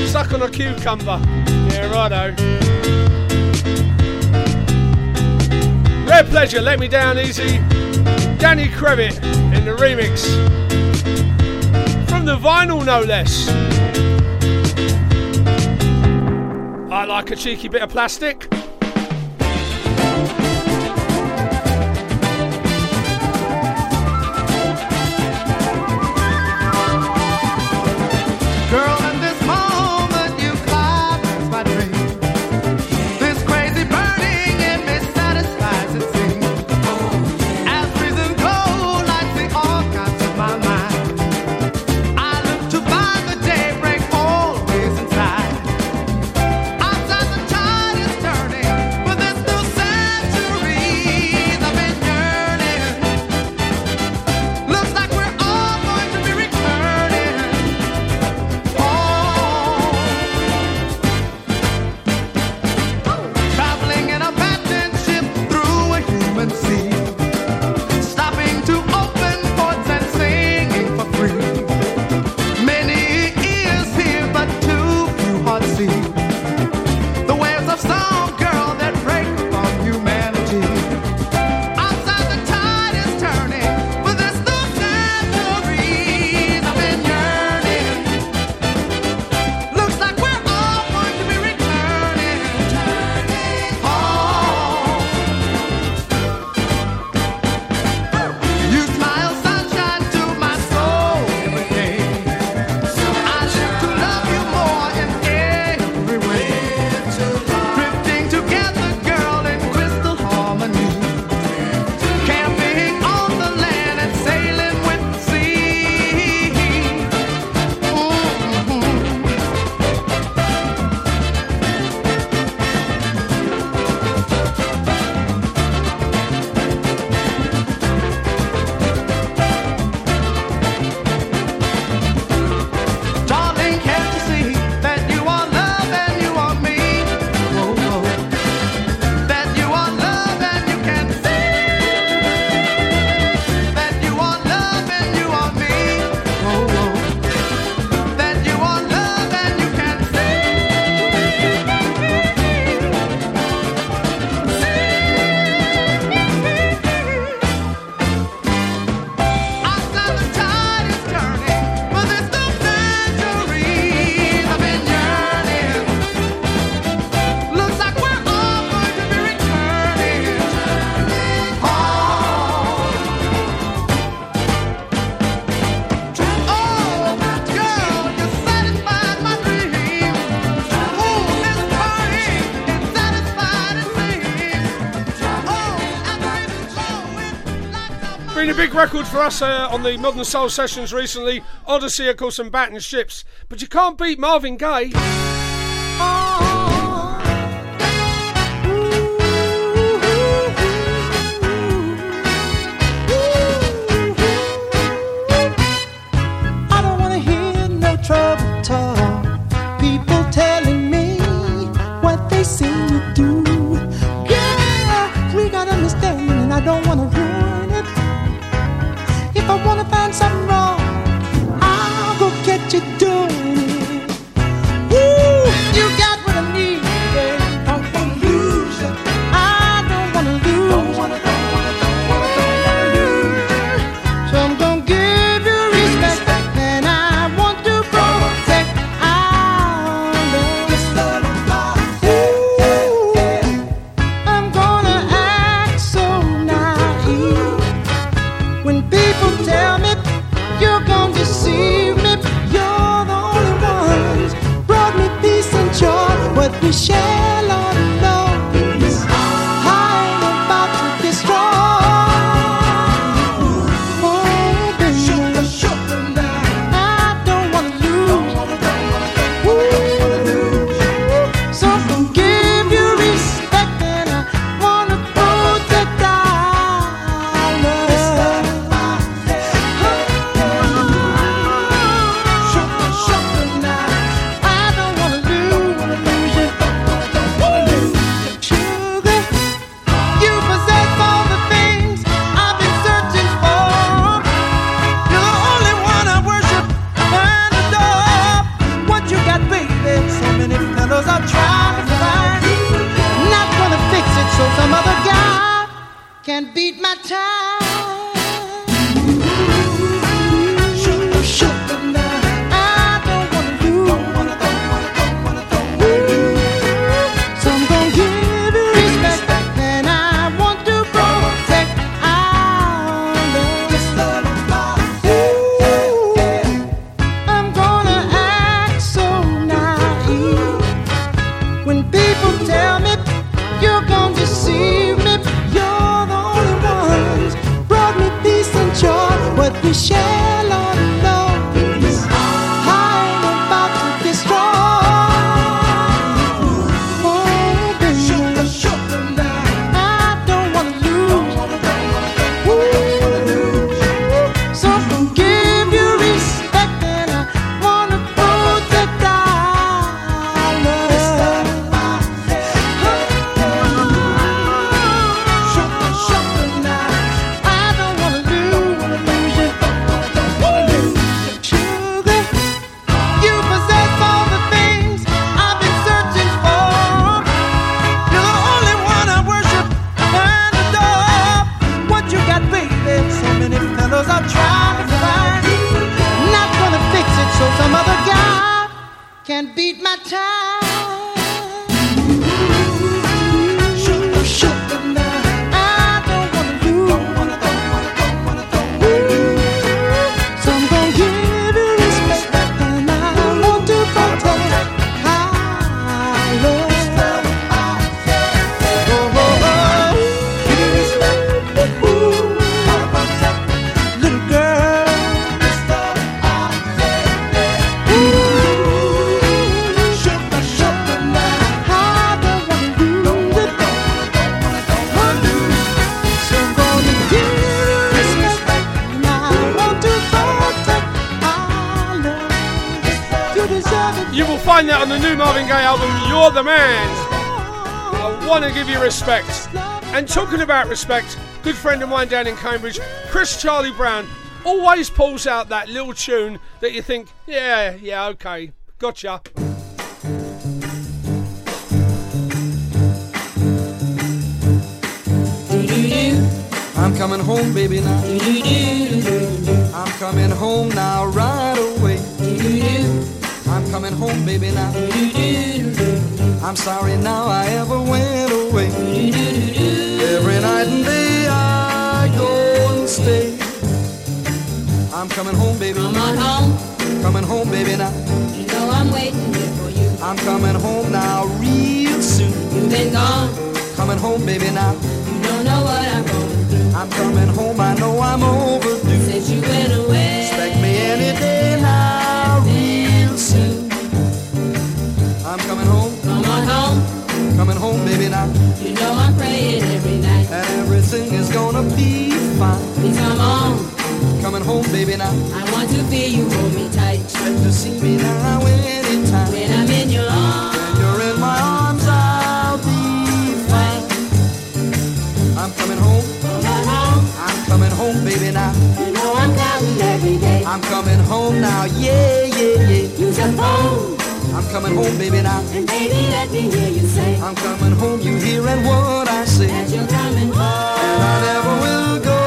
Stuck on a cucumber. Yeah, righto. Rare pleasure, let me down easy. Danny Krevit in the remix. From the vinyl, no less. I like a cheeky bit of plastic. Big record for us uh, on the Modern Soul sessions recently. Odyssey, of course, and Battened Ships. But you can't beat Marvin Gaye. that respect, good friend of mine down in Cambridge, Chris Charlie Brown, always pulls out that little tune that you think, yeah, yeah, okay, gotcha. home, baby, now. You know I'm waiting here for you. I'm coming home now, real soon. You've been gone. Coming home, baby, now. You don't know what I'm going through. I'm coming home, I know I'm overdue. Since you went away. Expect me any day now, real soon. I'm coming home. Come on home. Coming home, baby, now. You know I'm praying every night. And everything is gonna be fine. Come on coming home, baby, now. I want to feel you hold me tight. Expect to see me now anytime. When I'm in your arms. When you're in my arms, I'll be fine. I'm coming home. Coming home. I'm coming home, baby, now. You know I'm counting every day. I'm coming home now, yeah, yeah, yeah. Use your phone. I'm coming home, baby, now. And baby, let me hear you say. I'm coming home, you hearing what I say. That you're coming home. And I never will go.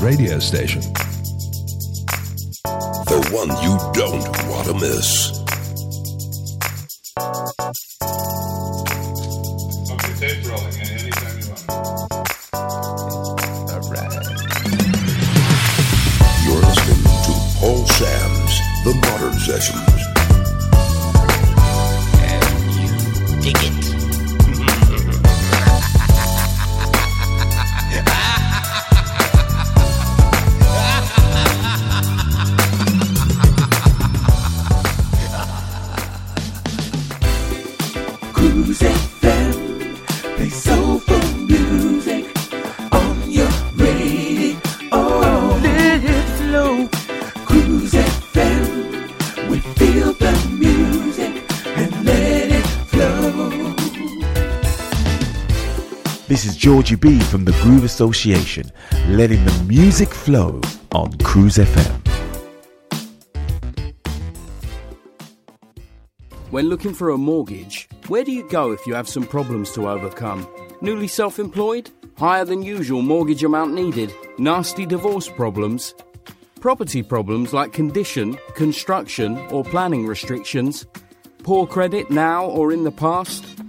Radio station. The one you don't want to miss. Georgie B from the Groove Association, letting the music flow on Cruise FM. When looking for a mortgage, where do you go if you have some problems to overcome? Newly self employed? Higher than usual mortgage amount needed? Nasty divorce problems? Property problems like condition, construction, or planning restrictions? Poor credit now or in the past?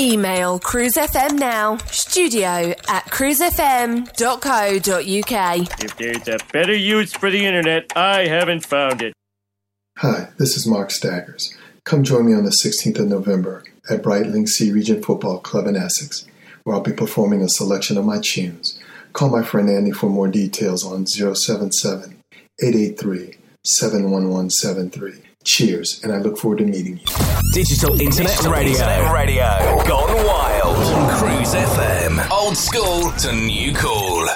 Email cruisefm now, studio at cruisefm.co.uk. If there's a better use for the internet, I haven't found it. Hi, this is Mark Staggers. Come join me on the 16th of November at Brightlingsea Regent Football Club in Essex, where I'll be performing a selection of my tunes. Call my friend Andy for more details on 077 883 71173. Cheers, and I look forward to meeting you. Digital Internet Digital Radio. Internet Radio. Gone wild. On Cruise FM. Old school to new cool.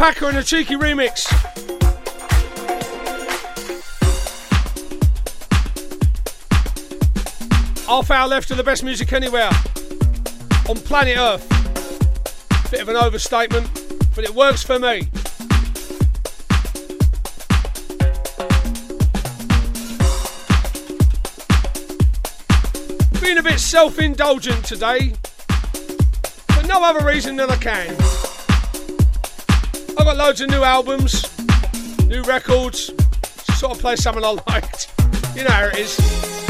Packer and a cheeky remix. Half hour left of the best music anywhere on planet Earth. Bit of an overstatement, but it works for me. Being a bit self indulgent today, for no other reason than I can got loads of new albums, new records. Sort of play something I liked. You know how it is.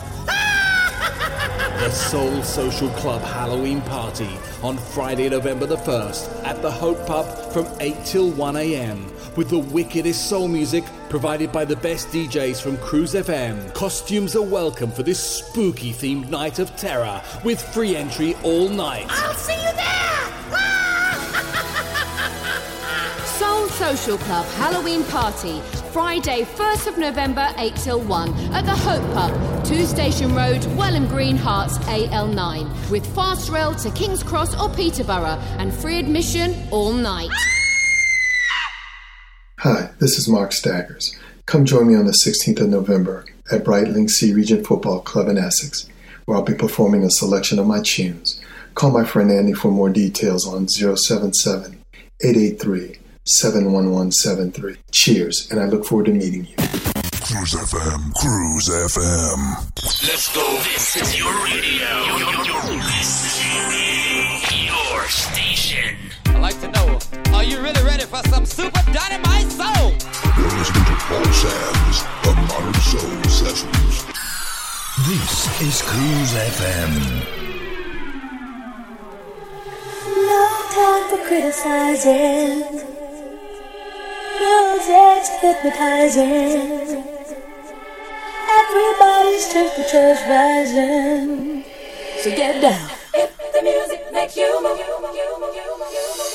The Soul Social Club Halloween Party on Friday, November the 1st at the Hope Pub from 8 till 1 am with the wickedest soul music provided by the best DJs from Cruise FM. Costumes are welcome for this spooky themed night of terror with free entry all night. I'll see you there! Ah! Soul Social Club Halloween Party, Friday, 1st of November, 8 till 1, at the Hope Pub, 2 Station Road, Welham Green, Herts, AL9, with fast rail to King's Cross or Peterborough, and free admission all night. Hi, this is Mark Staggers. Come join me on the 16th of November at Brightlingsea Regent Football Club in Essex, where I'll be performing a selection of my tunes. Call my friend Andy for more details on 077 883 71173. Cheers, and I look forward to meeting you. Cruise FM, Cruise FM. Let's go. This is your radio. Your station. I'd like to know, are you really ready for some super dynamite soul? You're listening to Paul Sam's The Modern Soul Sessions. This is Cruise FM. No time for criticizing. Music's hypnotizing. Everybody's temperature's rising. So get down. If the music makes you move,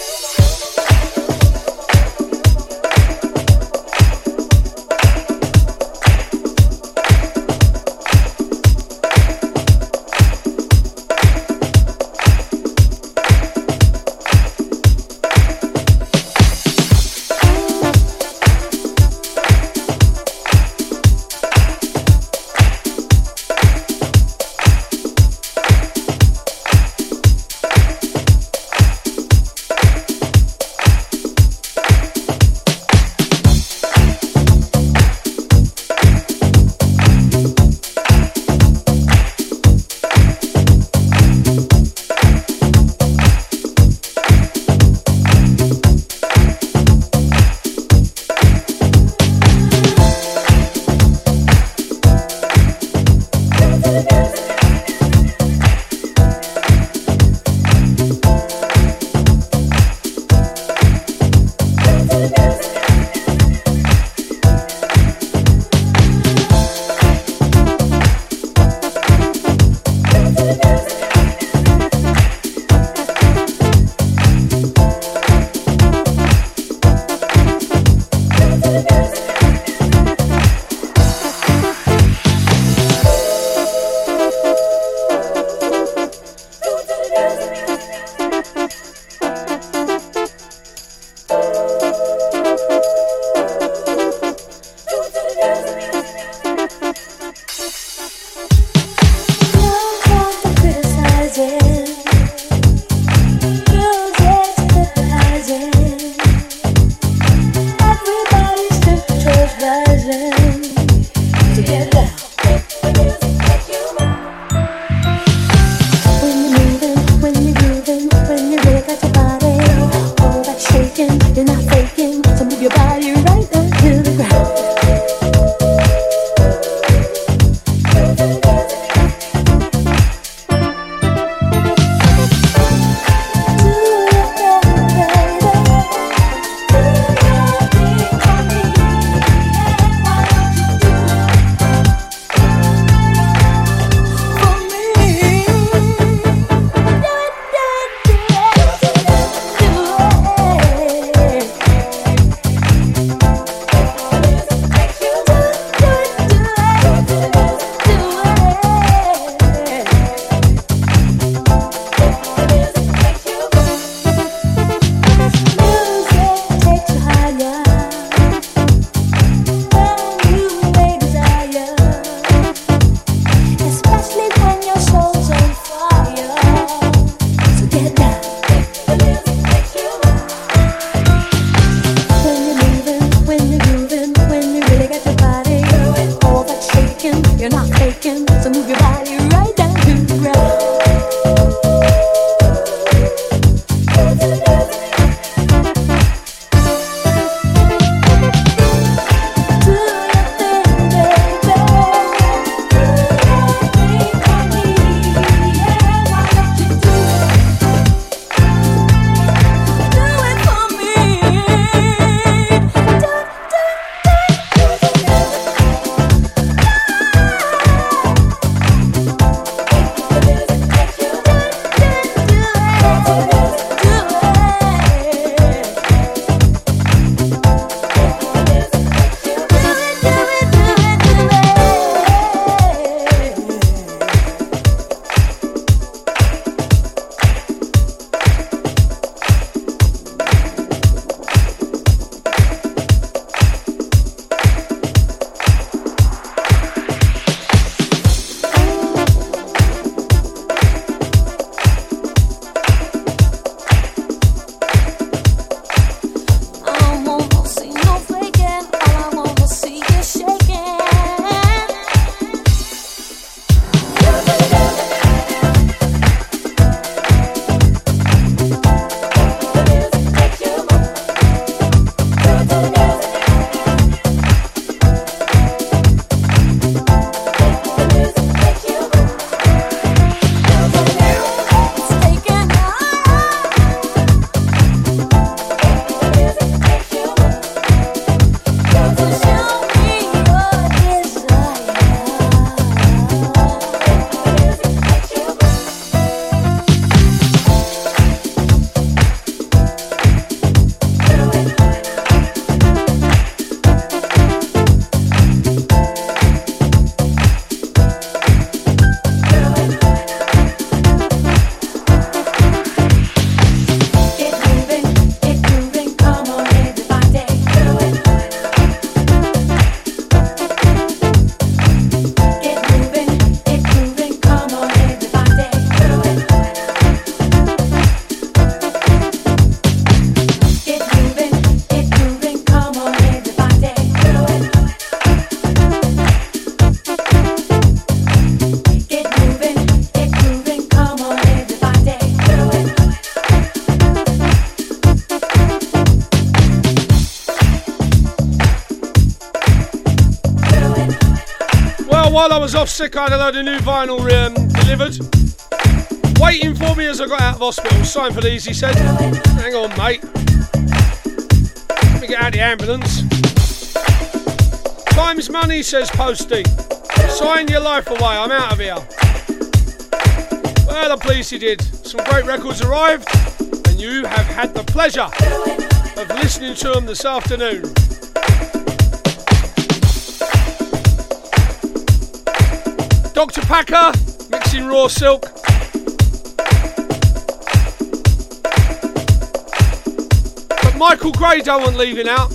was off sick, I had a load of new vinyl um, delivered. Waiting for me as I got out of hospital. Sign for these, he said. Hang on, mate. Let me get out the ambulance. Time's money, says Posty. Sign your life away, I'm out of here. Well, I'm pleased you did. Some great records arrived, and you have had the pleasure of listening to them this afternoon. Dr. Packer, mixing raw silk. But Michael Gray don't want leaving out.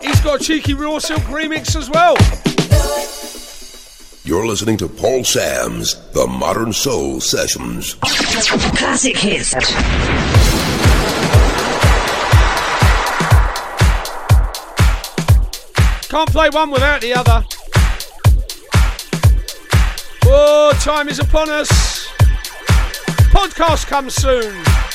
He's got a cheeky raw silk remix as well. You're listening to Paul Sam's The Modern Soul Sessions. Classic hits. Can't play one without the other. Time is upon us. Podcast comes soon.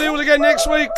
See you all again next week.